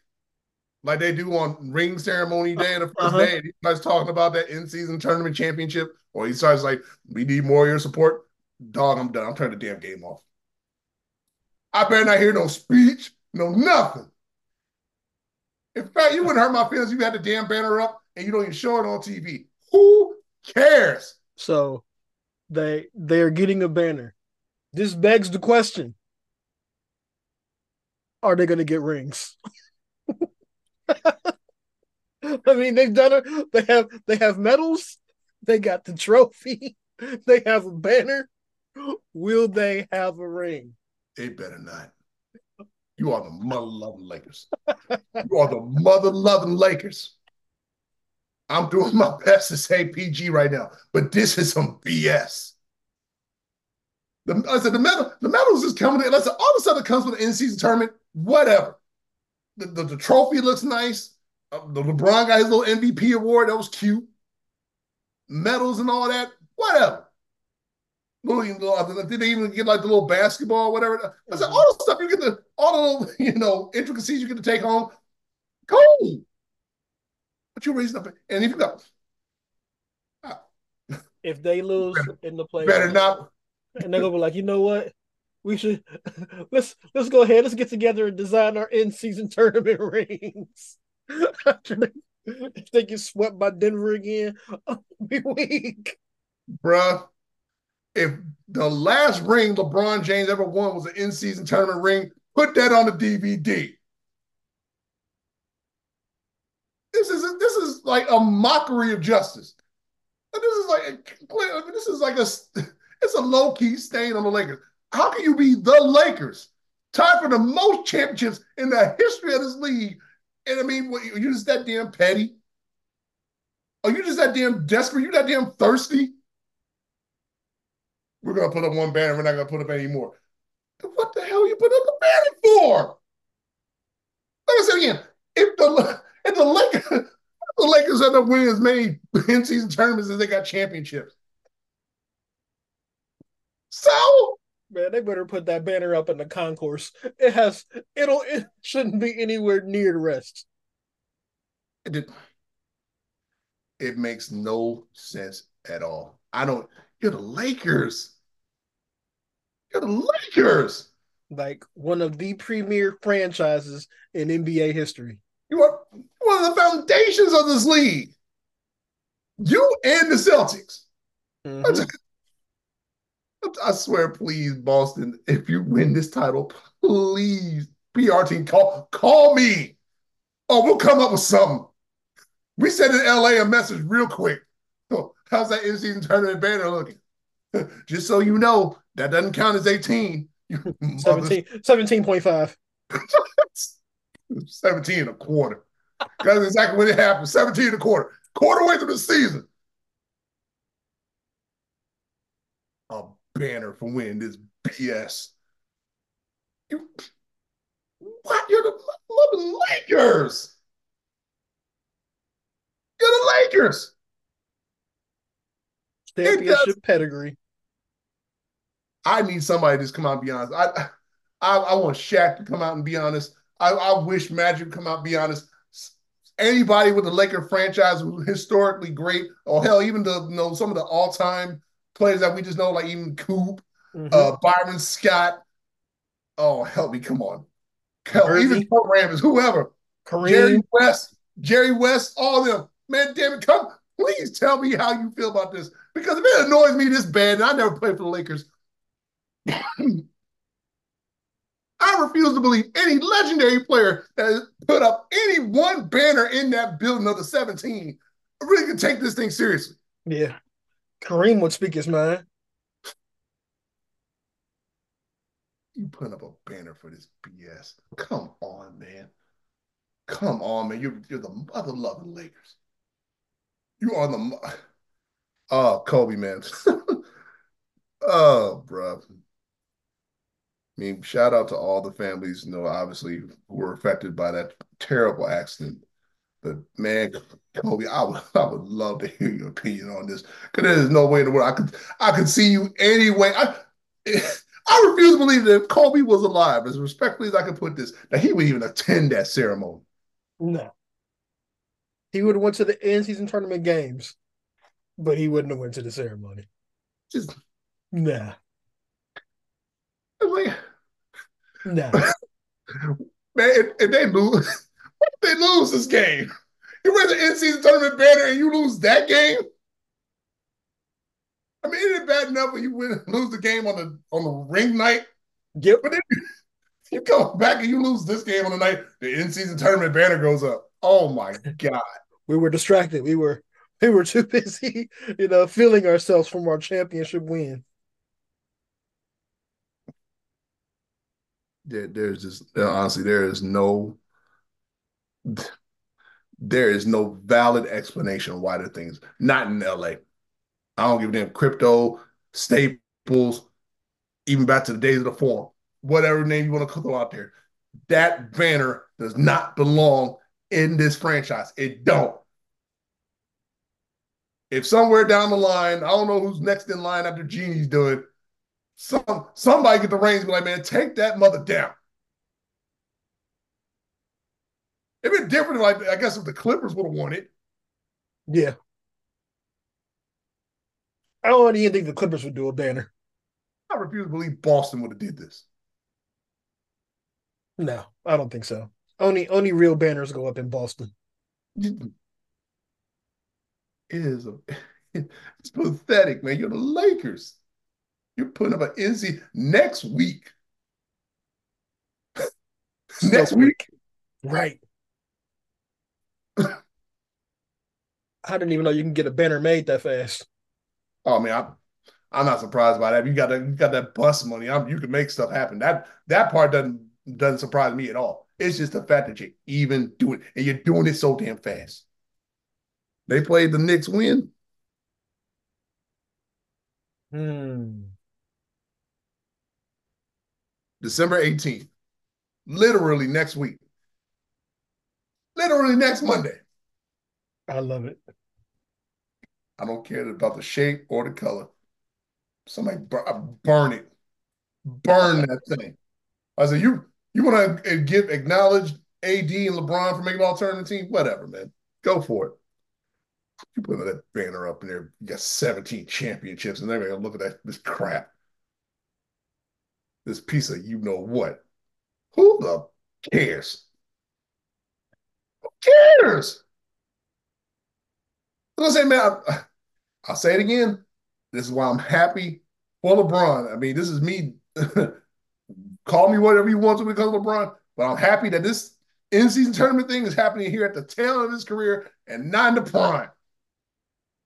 like they do on ring ceremony day and the 1st uh-huh. day, and he starts talking about that in-season tournament championship, or he starts like, we need more of your support, dog, I'm done. I'm turning the damn game off. I better not hear no speech, no nothing. In fact, you wouldn't hurt my feelings if you had the damn banner up and you don't even show it on TV. Who cares?
So they they are getting a banner. This begs the question: Are they going to get rings? *laughs* *laughs* I mean, they've done it. They have they have medals. They got the trophy. *laughs* They have a banner. Will they have a ring?
They better not. You are the mother loving Lakers. you are the mother loving Lakers. I'm doing my best to say PG right now, but this is some BS. The, I said the medal, the medals is coming in. Said all of a sudden it comes with an in-season tournament, whatever. The, the, the trophy looks nice. Uh, the LeBron got his little MVP award. That was cute. Medals and all that, whatever. Little, they even get like the little basketball or whatever? I said all the stuff you get the all the little, *laughs* you know intricacies you get to take home. Cool. But you're raising up, and if you go,
if they lose
better,
in the play,
better not.
And they're gonna be like, you know what? We should *laughs* let's let's go ahead. Let's get together and design our end season *laughs* tournament rings. *laughs* if they get swept by Denver again, be weak.
Bruh, if the last ring LeBron James ever won was an end season tournament ring, put that on the DVD. This is this is like a mockery of justice. This is like this is like a it's a low key stain on the Lakers. How can you be the Lakers, tied for the most championships in the history of this league? And I mean, what, you just that damn petty? Are you just that damn desperate? You that damn thirsty? We're gonna put up one banner. We're not gonna put up any more. What the hell are you putting up the banner for? Let me say again. If the if the Lakers *laughs* the Lakers end up winning as many *laughs* in season tournaments as they got championships. So
man, they better put that banner up in the concourse. It has it'll it shouldn't be anywhere near the rest.
It. It makes no sense at all. I don't. You're the Lakers. You're the Lakers.
Like one of the premier franchises in NBA history.
You are one of the foundations of this league. You and the Celtics. Mm-hmm. I swear, please, Boston, if you win this title, please, PR team, call call me. Oh, we'll come up with something. We sent in LA a message real quick. Oh, how's that in-season tournament banner looking? *laughs* Just so you know, that doesn't count as 18. *laughs*
17, 17.5. *laughs*
17 and a quarter. That's exactly what it happened. 17 and a quarter. Quarter way through the season. A banner for winning this BS. You, what? You're the loving Lakers. You're the Lakers.
Championship pedigree.
I need somebody to just come out and be honest. I, I, I want Shaq to come out and be honest. I, I wish Magic would come out and be honest. Anybody with the Laker franchise who's historically great, or hell, even the you know some of the all time players that we just know, like even Coop, mm-hmm. uh, Byron Scott. Oh, help me, come on. Hell, even Joe Rambis, whoever. Kareem. Jerry West, Jerry West, all them. Man, damn it, come, please tell me how you feel about this. Because if it annoys me this bad, and I never played for the Lakers, *coughs* I refuse to believe any legendary player that put up any one banner in that building of the 17 really can take this thing seriously.
Yeah. Kareem would speak his mind.
You put up a banner for this BS. Come on, man. Come on, man. You're, you're the mother loving Lakers. You are the. *laughs* Oh, Kobe, man. *laughs* oh, bro. I mean, shout out to all the families, you know, obviously who were affected by that terrible accident. But man, Kobe, I would *laughs* I would love to hear your opinion on this because there's no way in the world I could I could see you anyway. I *laughs* I refuse to believe that if Kobe was alive, as respectfully as I could put this, that he would even attend that ceremony.
No, he would have went to the end season tournament games, but he wouldn't have went to the ceremony.
Just
nah.
I'm like,
no. *laughs*
Man, if, if they lose, they lose this game? You win the in-season tournament banner and you lose that game? I mean, isn't it bad enough when you win *laughs* lose the game on the on the ring night?
Yep.
But then *laughs* you come back and you lose this game on the night, the in-season tournament banner goes up. Oh my God.
We were distracted. We were We were too *laughs* busy, you know, feeling ourselves from our championship win.
There, there's just honestly, there is no there is no valid explanation why the things not in LA. I don't give a damn crypto, staples, even back to the days of the forum, whatever name you want to throw out there. That banner does not belong in this franchise. It don't. If somewhere down the line, I don't know who's next in line after Jeanie's doing, some somebody get the reins, and be like, man, take that mother down. It'd been different, like I guess if the Clippers would have won it.
Yeah. I don't even think the Clippers would do a banner.
I refuse to believe Boston would have did this.
No, I don't think so. Only only real banners go up in Boston.
It is a, *laughs* it's pathetic, man. You're the Lakers. You're putting up an NC next week. *laughs* next week.
Right. I didn't even know you can get a banner made that fast.
Oh man, I'm, I'm not surprised by that. You got that, you got that bus money. I'm, you can make stuff happen. That that part doesn't doesn't surprise me at all. It's just the fact that you even do it and you're doing it so damn fast. They played the Knicks win.
Hmm.
December 18th. Literally next week. Literally next Monday.
I love it.
I don't care about the shape or the color. Somebody burn it. Burn that thing. I said, you you want to give acknowledge AD and LeBron for making an alternative team? Whatever, man. Go for it. You put that banner up in there, you got 17 championships, and they're gonna look at that this crap. This piece of you know what. Who the cares? Who cares? I'm saying, man, I, I'll say it again. This is why I'm happy for LeBron. I mean, this is me. *laughs* Call me whatever you want to because of LeBron, but I'm happy that this in-season tournament thing is happening here at the tail end of his career and not in the prime.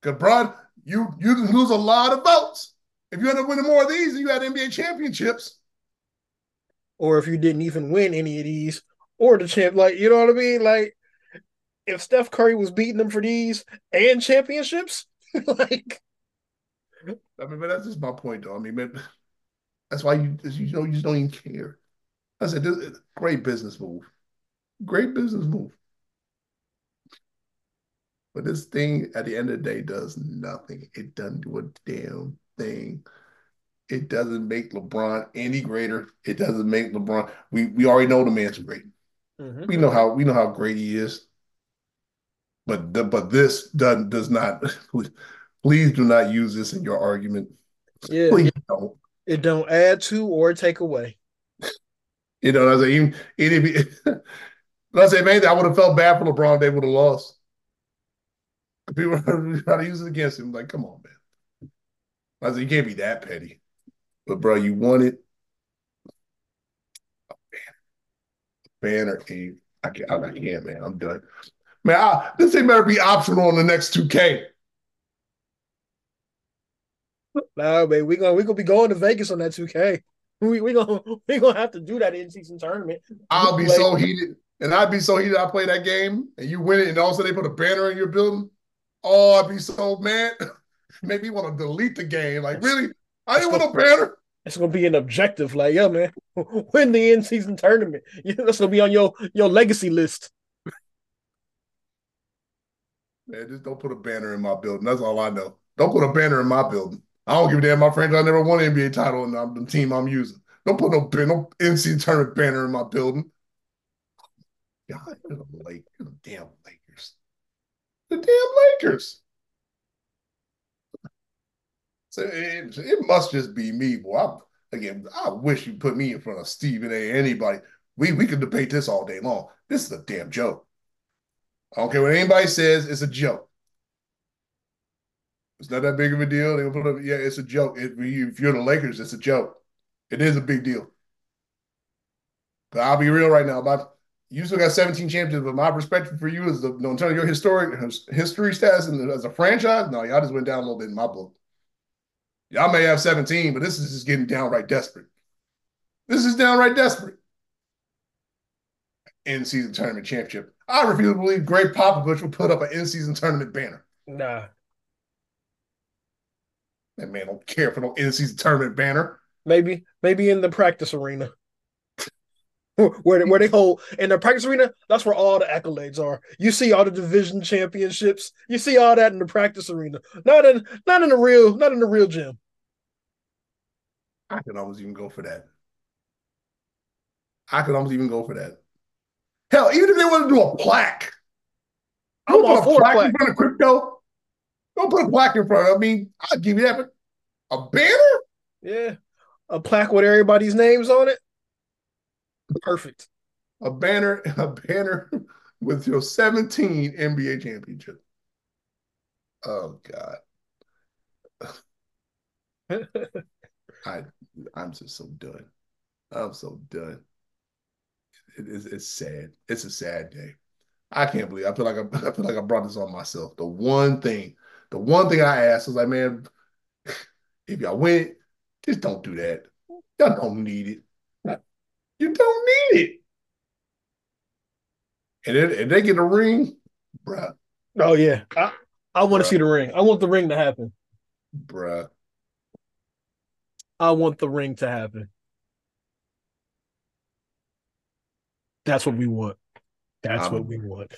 Because, Bron, you you lose a lot of votes if you end up winning more of these. You had NBA championships,
or if you didn't even win any of these, or the champ. Like you know what I mean? Like if Steph Curry was beating them for these and championships, *laughs* like
I mean, but that's just my point, though. I mean, man, that's why you you know you just don't even care. I said, this, great business move, great business move. But this thing at the end of the day does nothing. It doesn't do a damn thing. It doesn't make LeBron any greater. It doesn't make LeBron. We we already know the man's great. Mm-hmm. We know how we know how great he is. But the, but this does does not. Please do not use this in your argument.
Yeah, please don't. It don't add to or take away.
You know, I say even, even let's *laughs* say maybe I would have felt bad for LeBron. They would have lost. People *laughs* try to use it against him. Like, come on, man. I said, you can't be that petty. But bro, you won it. Oh, A banner, banner, I can't, I can't, man. I'm done. Man, I, this thing better be optional on the next 2K.
Nah, man, we gonna we gonna be going to Vegas on that 2K. We we gonna *laughs* we gonna have to do that in season tournament.
I'll be so heated, and I'd be so heated. I play that game, and you win it, and also they put a banner in your building. Oh, I'd be so mad. Maybe want to delete the game. Like, really? I didn't want a banner.
It's gonna be an objective. Like, yeah, man, *laughs* win the in season tournament. *laughs* That's gonna be on your your legacy list.
Man, just don't put a banner in my building. That's all I know. Don't put a banner in my building. I don't give a damn. My franchise never won an NBA title, and I'm the team I'm using. Don't put no no NC tournament banner in my building. God, the Lakers, the damn Lakers, the damn Lakers. So it, it must just be me, boy. I, again, I wish you put me in front of Stephen A. Anybody. We we could debate this all day long. This is a damn joke. I don't care what anybody says, it's a joke. It's not that big of a deal. They put up, yeah, it's a joke. If, you, if you're the Lakers, it's a joke. It is a big deal. But I'll be real right now. My you still got 17 championships, but my perspective for you is the, know, in terms of your historic history stats and as a franchise, no, y'all just went down a little bit in my book. Y'all may have 17, but this is just getting downright desperate. This is downright desperate. In season tournament championship. I refuse to believe Gregg Popovich will put up an in season tournament banner.
Nah.
That man don't care for no in season tournament banner.
Maybe, maybe in the practice arena. *laughs* where, where they hold in the practice arena, that's where all the accolades are. You see all the division championships. You see all that in the practice arena. Not in not in the real, not in the real gym.
I could almost even go for that. I could almost even go for that. Hell, even if they want to do a plaque, I'm put a plaque, plaque in front of crypto. Don't put a plaque in front. Of, I mean, I'll give you that, but a banner?
Yeah, a plaque with everybody's names on it. Perfect.
A banner, *laughs* a banner with your 17 NBA championship. Oh God. *laughs* I I'm just so done. I'm so done. It is it's sad. It's a sad day. I can't believe I feel like I, *laughs* I feel like I brought this on myself. The one thing, the one thing I asked was like, man, *laughs* if y'all win, just don't do that. Y'all don't need it. You don't need it. And then and they get a ring, bruh.
Oh yeah. I, I want to see the ring. I want the ring to happen.
Bruh.
I want the ring to happen. That's what we want. That's I'm, what we want.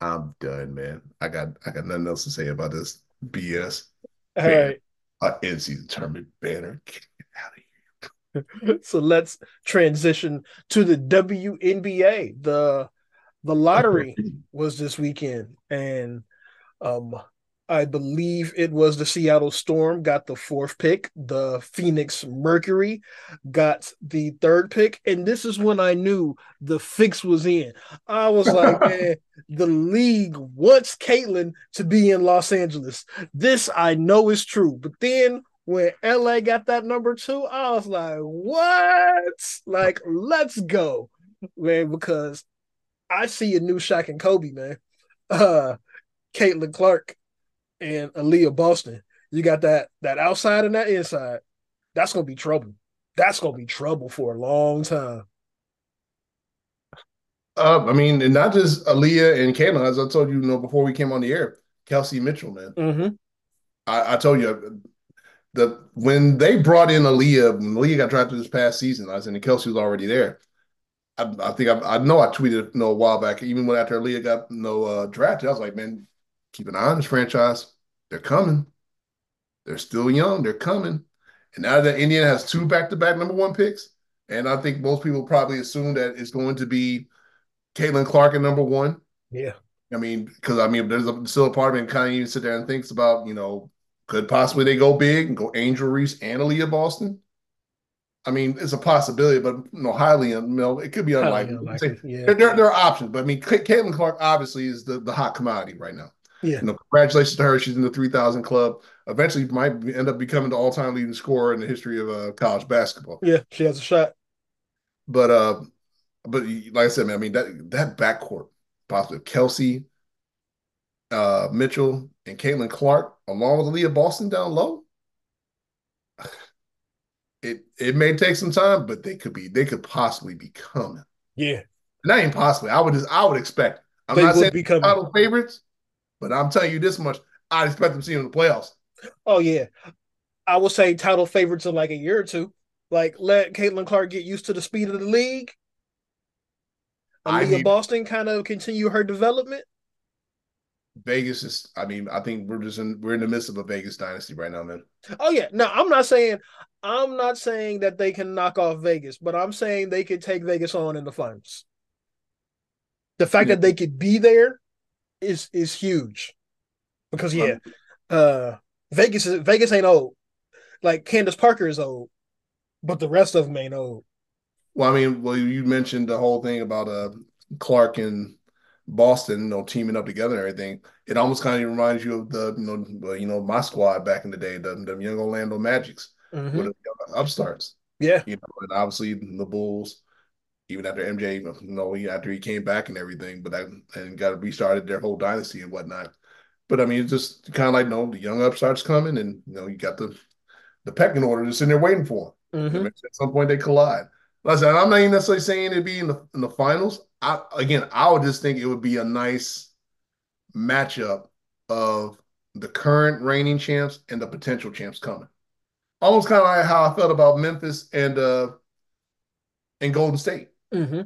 I'm done, man. I got I got nothing else to say about this BS.
All right.
Uh, NC tournament banner. Get out of here. *laughs*
so let's transition to the WNBA. The the lottery *laughs* was this weekend, and um, I believe it was the Seattle Storm got the fourth pick. The Phoenix Mercury got the third pick, and this is when I knew the fix was in. I was *laughs* like, man, the league wants Caitlin to be in Los Angeles. This I know is true, but then when LA got that number two, I was like, what? Like, let's go, man, because I see a new Shaq and Kobe, man. Uh Caitlin Clark and Aliyah Boston. You got that that outside and that inside. That's gonna be trouble. That's gonna be trouble for a long time.
Uh, I mean, and not just Aliyah and Caitlin, as I told you, you know, before we came on the air, Kelsey Mitchell, man.
Mm-hmm.
I, I told you the when they brought in Aliyah, when Aliyah got drafted this past season, I was and Kelsey was already there. I, I think I, I, know I tweeted you know, a while back, even when after Aliyah got you know, uh, drafted, I was like, man, keep an eye on this franchise. They're coming. They're still young. They're coming. And now that Indiana has two back-to-back number one picks, and I think most people probably assume that it's going to be Caitlin Clark at number one.
Yeah.
I mean, because I mean, there's a, still a part of me kind of even sit there and thinks about, you know, could possibly they go big and go Angel Reese and Aliyah Boston? I mean, it's a possibility, but you know, highly you know, it could be unlikely. unlikely. Yeah. There, there, there, are options, but I mean, Caitlin Clark obviously is the, the hot commodity right now.
Yeah.
You know, congratulations to her. She's in the 3,000 club. Eventually, might end up becoming the all time leading scorer in the history of uh, college basketball.
Yeah, she has a shot.
But uh, but like I said, man, I mean that that backcourt, possibly Kelsey, uh, Mitchell, and Caitlin Clark, along with Leah Boston down low, *sighs* it it may take some time, but they could be they could possibly be coming.
Yeah,
not even possibly. I would just I would expect. I'm they not saying become title favorites, but I'm telling you this much: I expect them to see them in the playoffs.
Oh yeah, I will say title favorites in like a year or two. Like let Caitlin Clark get used to the speed of the league. Aliyah Boston kind of continue her development.
Vegas is. I mean, I think we're just in we're in the midst of a Vegas dynasty right now, man.
Oh yeah, no, I'm not saying I'm not saying that they can knock off Vegas, but I'm saying they could take Vegas on in the finals. The fact yeah. that they could be there is is huge, because yeah, uh, Vegas is Vegas ain't old. Like Candace Parker is old, but the rest of them ain't old.
Well, I mean, well, you mentioned the whole thing about uh Clark and Boston, you know, teaming up together and everything, it almost kind of reminds you of the, you know, you know, my squad back in the day, the, the young Orlando Magics, mm-hmm. with the upstarts.
Yeah,
you know, and obviously the Bulls. Even after MJ, you know, after he came back and everything, but that and got restarted their whole dynasty and whatnot. But I mean, it's just kind of like, you no, the young upstarts coming, and you know, you got the the pecking order just sitting there waiting for them. Mm-hmm. At some point, they collide. Listen, I'm not even necessarily saying it'd be in the in the finals. I again, I would just think it would be a nice matchup of the current reigning champs and the potential champs coming. Almost kind of like how I felt about Memphis and uh and Golden State. Mm-hmm.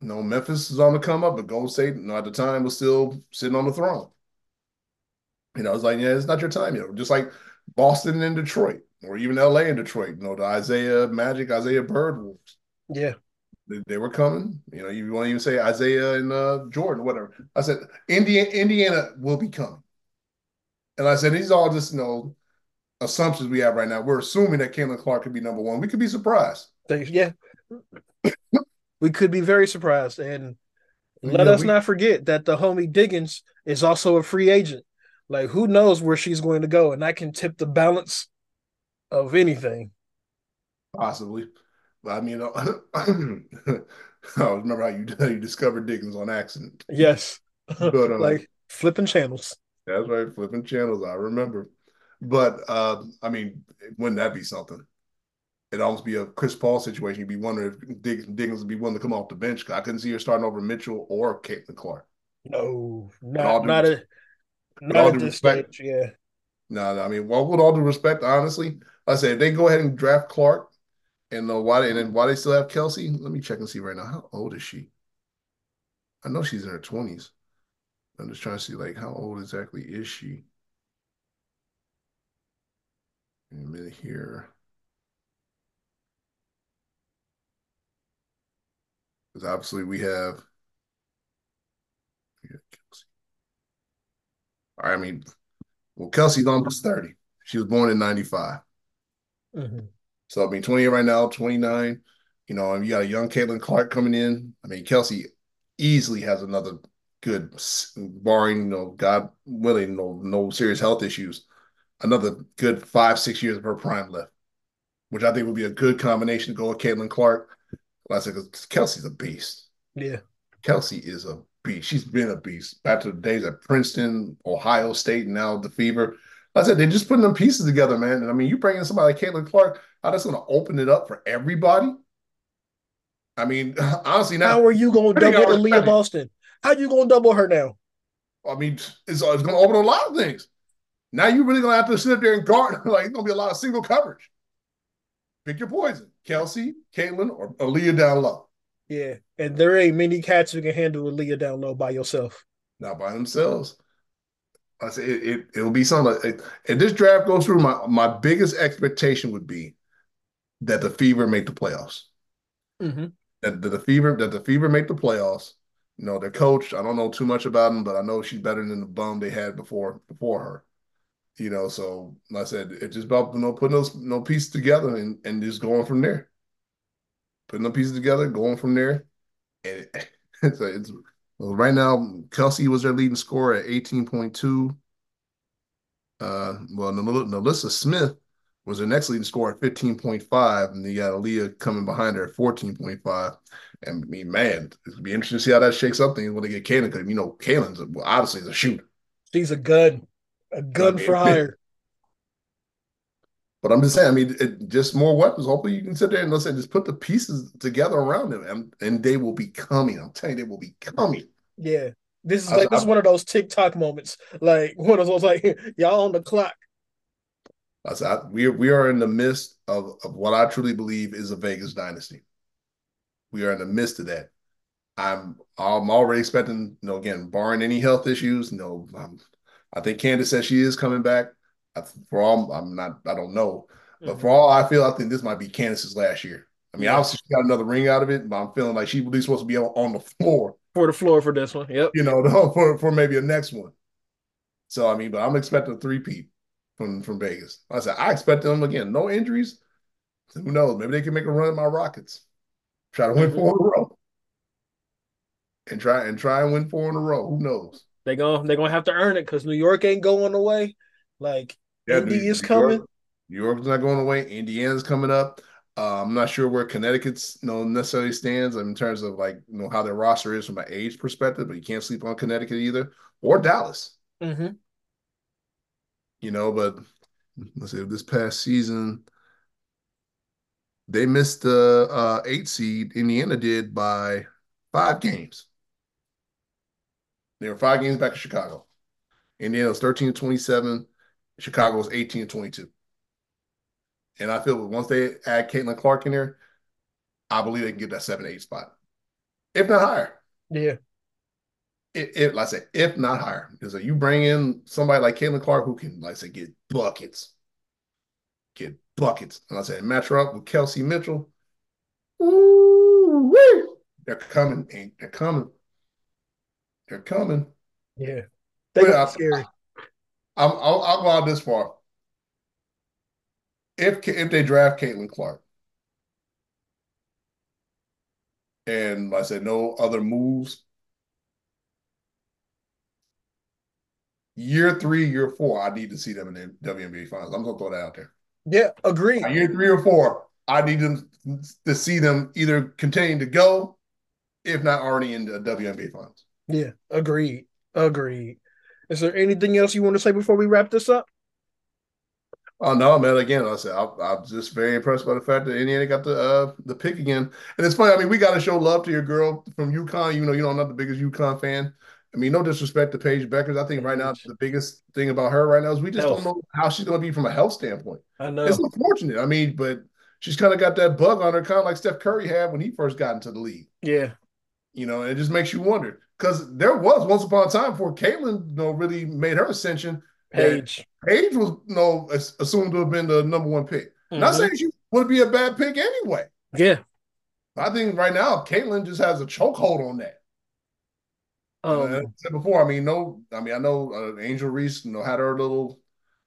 You know, Memphis is on the come up, but Golden State, you know, at the time was still sitting on the throne. You know, it's like, yeah, it's not your time, you know, just like Boston and Detroit, or even LA and Detroit, you know, the Isiah Magic, Isiah Bird Wolves.
Yeah.
They, they, were coming. You know, you want to even say Isiah and uh, Jordan, whatever. I said, Indiana, Indiana will be coming. And I said, these are all just, you know, assumptions we have right now. We're assuming that Caitlin Clark could be number one. We could be surprised. Thanks.
Yeah. *coughs* we could be very surprised. And let us we, not forget that the homie Diggins is also a free agent. Like, who knows where she's going to go? And that can tip the balance of anything.
Possibly. But I mean, *clears throat* I remember how you *laughs* you discovered Diggins on accident.
Yes. *laughs* But, um, like flipping channels.
That's right, flipping channels. I remember. But uh, I mean, wouldn't that be something? It'd almost be a Chris Paul situation. You'd be wondering if Diggins would be willing to come off the bench. I couldn't see her starting over Mitchell or Caitlin Clark.
No, not not a not at this respect, stage. Yeah.
No, no, I mean, well, with all due respect, honestly, I say if they go ahead and draft Clark, and uh, why they, and then why they still have Kelsey? Let me check and see right now. How old is she? I know she's in her twenties. I'm just trying to see like how old exactly is she. In a minute here. Because obviously we have. Kelsey. I mean, well, Kelsey's almost 30. She was born in 95. Mm-hmm. So, I mean, 28 right now, 29. You know, and you got a young Caitlin Clark coming in. I mean, Kelsey easily has another good, barring, you know, God willing, no, no serious health issues, another good five, six years of her prime left, which I think would be a good combination to go with Caitlin Clark. I said, Kelsey's a beast.
Yeah.
Kelsey is a beast. She's been a beast. Back to the days at Princeton, Ohio State, and now the Fever. Like I said they're just putting them pieces together, man. And I mean, you bring in somebody like Caitlin Clark, how that's going to open it up for everybody. I mean, *laughs* honestly, now
how are you going to double Aliyah Boston? How are you going to double her now?
I mean, it's, it's going to open a lot of things. Now you're really going to have to sit up there and guard. *laughs* Like, it's going to be a lot of single coverage. Pick your poison: Kelsey, Caitlin, or Aliyah down low.
Yeah, and there ain't many cats who can handle Aliyah down low by yourself.
Not by themselves. I say it, it it'll be something. Like, if this draft goes through, my my biggest expectation would be that the Fever make the playoffs. Mm-hmm. That, that the Fever that the Fever make the playoffs. You know, their coach. I don't know too much about him, but I know she's better than the bum they had before before her. You know, so like I said it's just about you know putting those you know, pieces together and, and just going from there putting the pieces together, going from there. And *laughs* it's, it's well, right now, Kelsey was their leading scorer at 18.2. Uh, well, NaLyssa Smith was their next leading scorer at 15.5, and you got Aliyah coming behind her at 14.5. And I mean, man, it's gonna be interesting to see how that shakes up things when they get Caitlin, because you know, Caitlin's obviously is a shooter.
She's a gun, a gun I mean, for hire.
But I'm just saying, I mean, it, just more weapons. Hopefully, you can sit there and let's say just put the pieces together around them, and, and they will be coming. I'm telling you, they will be coming.
Yeah, this is like I, this I, is one of those TikTok moments, like *laughs* one of those like y'all on the clock.
I said, we are we are in the midst of of what I truly believe is a Vegas dynasty. We are in the midst of that. I'm I'm already expecting, you know, again, barring any health issues. You know, um, I think Candace says she is coming back for all I'm not, I don't know, but mm-hmm. for all I feel, I think this might be Candace's last year. I mean, yeah. obviously she got another ring out of it, but I'm feeling like she's at least supposed to be on, on the floor
for the floor for this one. Yep.
You know, *laughs* for for maybe a next one. So I mean, but I'm expecting a three-peat from from Vegas. I said I expect them again, no injuries. Who knows? Maybe they can make a run at my Rockets. Try to win mm-hmm. four in a row. And try and try and win four in a row. Who knows?
They're gonna they're gonna have to earn it because New York ain't going away. Like yeah, Indy New, is coming.
York, New York's not going away. Indiana's coming up. Uh, I'm not sure where Connecticut's you know necessarily stands in terms of like you know how their roster is from an age perspective, but you can't sleep on Connecticut either or Dallas.
Mm-hmm.
You know, but let's see, this past season they missed the uh, eight seed. Indiana did by five games. They were five games back in Chicago. Indiana was 13 to 27. Chicago was 18 to 22. And I feel once they add Caitlin Clark in there, I believe they can get that seven, eight spot, if not higher.
Yeah.
If, if like I said, if not higher, because you bring in somebody like Caitlin Clark who can, like I say, get buckets, get buckets. And I say match her up with Kelsey Mitchell. Ooh, they're coming, they're coming, they're coming.
Yeah, they scary.
I, I'll, I'll go out this far if if they draft Caitlin Clark, and like I said no other moves, year three, year four, I need to see them in the WNBA finals. I'm gonna throw that out there.
Yeah, agree.
Year three or four, I need them to see them either continue to go, if not already in the WNBA finals.
Yeah, agreed. Agreed. Is there anything else you want to say before we wrap this up?
Oh no, man! Again, I said I, I'm just very impressed by the fact that Indiana got the uh, the pick again. And it's funny. I mean, we got to show love to your girl from UConn. You know, you know, I'm not the biggest UConn fan. I mean, no disrespect to Paige Bueckers. I think right now the biggest thing about her right now is we just health. don't know how she's going to be from a health standpoint.
I know
it's unfortunate. I mean, but she's kind of got that bug on her, kind of like Steph Curry had when he first got into the league.
Yeah,
you know, it just makes you wonder because there was once upon a time before Caitlin, you know, really made her ascension
Paige.
Paige was you know, assumed to have been the number one pick. Mm-hmm. Not saying she would be a bad pick anyway.
Yeah.
I think right now Caitlin just has a chokehold on that. Um, I said before, I mean, no, I mean, I know uh, Angel Reese, you know, had her little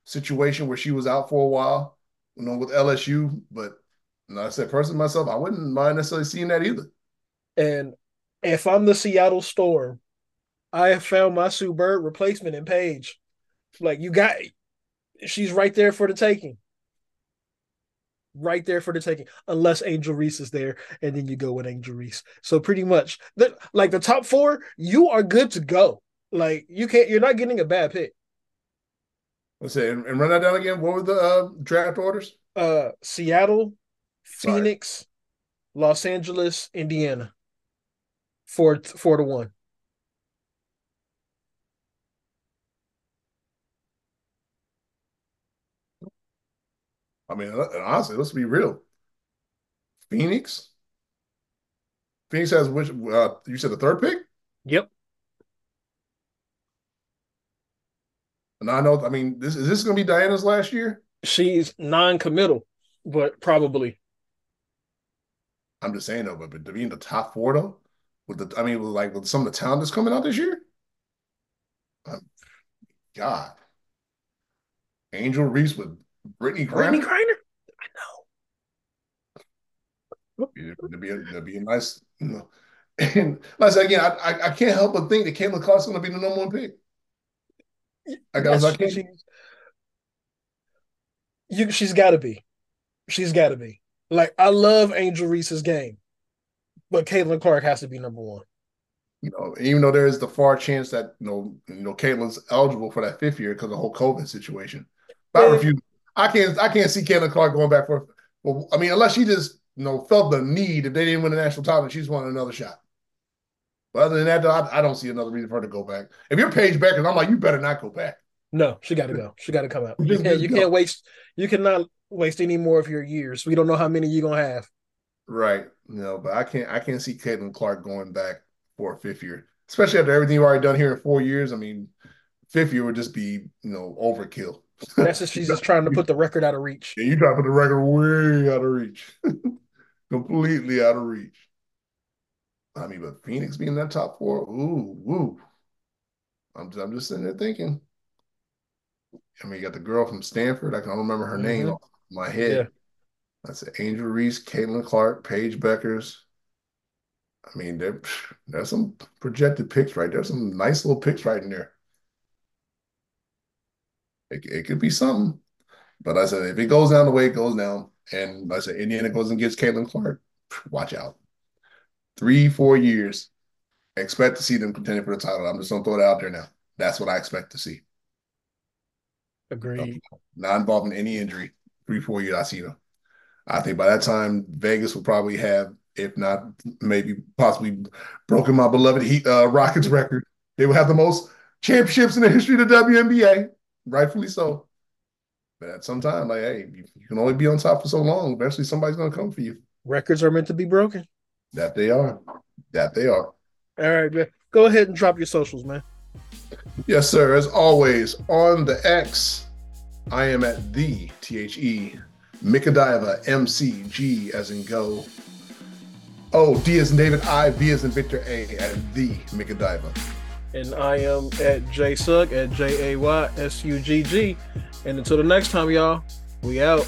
situation where she was out for a while, you know, with LSU. But like I said, personally myself, I wouldn't mind necessarily seeing that either.
And if I'm the Seattle Storm, I have found my Sue Bird replacement in Paige. Like you got, she's right there for the taking. Right there for the taking, unless Angel Reese is there, and then you go with Angel Reese. So pretty much, the, like the top four, you are good to go. Like you can't, you're not getting a bad pick.
Let's say and, and run that down again. What were the uh, draft orders?
Uh, Seattle, Sorry. Phoenix, Los Angeles, Indiana. Four four to one.
I mean, honestly, let's be real. Phoenix. Phoenix has which? Uh, you said the third pick.
Yep.
And I know. I mean, this is this going to be Diana's last year?
She's non-committal, but probably.
I'm just saying though, but, but to be in the top four though, with the I mean, with like with some of the talent that's coming out this year. Um, God, Angel Reese with Brittney Griner.
Brittney Griner. I
know. It'd be a, it'd be a nice, you know. And like I said again, I, I, can't help but think that Caitlin Clark's going to be the number one pick. I got yes,
she, you, she's got to be. She's got to be. Like I love Angel Reese's game, but Caitlin Clark has to be number one.
You know, even though there is the far chance that you know, you know, Caitlin's eligible for that fifth year because of the whole COVID situation. But I refuse I can't I can't see Caitlin Clark going back for. Well, I mean, unless she just you know felt the need if they didn't win the national title, she's wanting another shot. But other than that, though, I, I, don't see another reason for her to go back. If you're Paige Bueckers, I'm like, you better not go back.
No, she got to go. She got to come out. You can't. You can't waste. You cannot waste any more of your years. We don't know how many you're gonna have.
Right. No, but I can't. I can't see Caitlin Clark going back for a fifth year, especially after everything you've already done here in four years. I mean, fifth year would just be you know overkill.
That's just she's just trying to *laughs* put the record out of reach.
Yeah, you trying to put the record way out of reach, *laughs* completely out of reach. I mean, but Phoenix being that top four, ooh, woo. I'm just, I'm just sitting there thinking. I mean, you got the girl from Stanford. I can't remember her mm-hmm. name off my head. That's Angel Reese, Caitlin Clark, Paige Bueckers. I mean, there, *sighs* there's some projected picks right there. Some nice little picks right in there. It, it could be something. But I said, if it goes down the way it goes down, And I said, Indiana goes and gets Caitlin Clark. Watch out. Three, four years. expect to see them contending for the title. I'm just gonna throw it out there now. That's what I expect to see.
Agreed.
Not involving any injury. Three, four years, I see them. I think by that time, Vegas will probably have, if not maybe possibly broken my beloved Heat uh, Rockets record. They will have the most championships in the history of the WNBA, rightfully so. But at some time, like, hey, you, you can only be on top for so long. Eventually, somebody's going to come for you.
Records are meant to be broken.
That they are. That they are.
All right, man. Go ahead and drop your socials, man.
Yes, sir. As always, on the X, I am at the T H E Mikadiva M C G as in go. Oh, D as in David, I, V as in Victor A at the Mikadiva.
And I am at JSUG at J A Y S U G G. And until the next time, y'all, we out.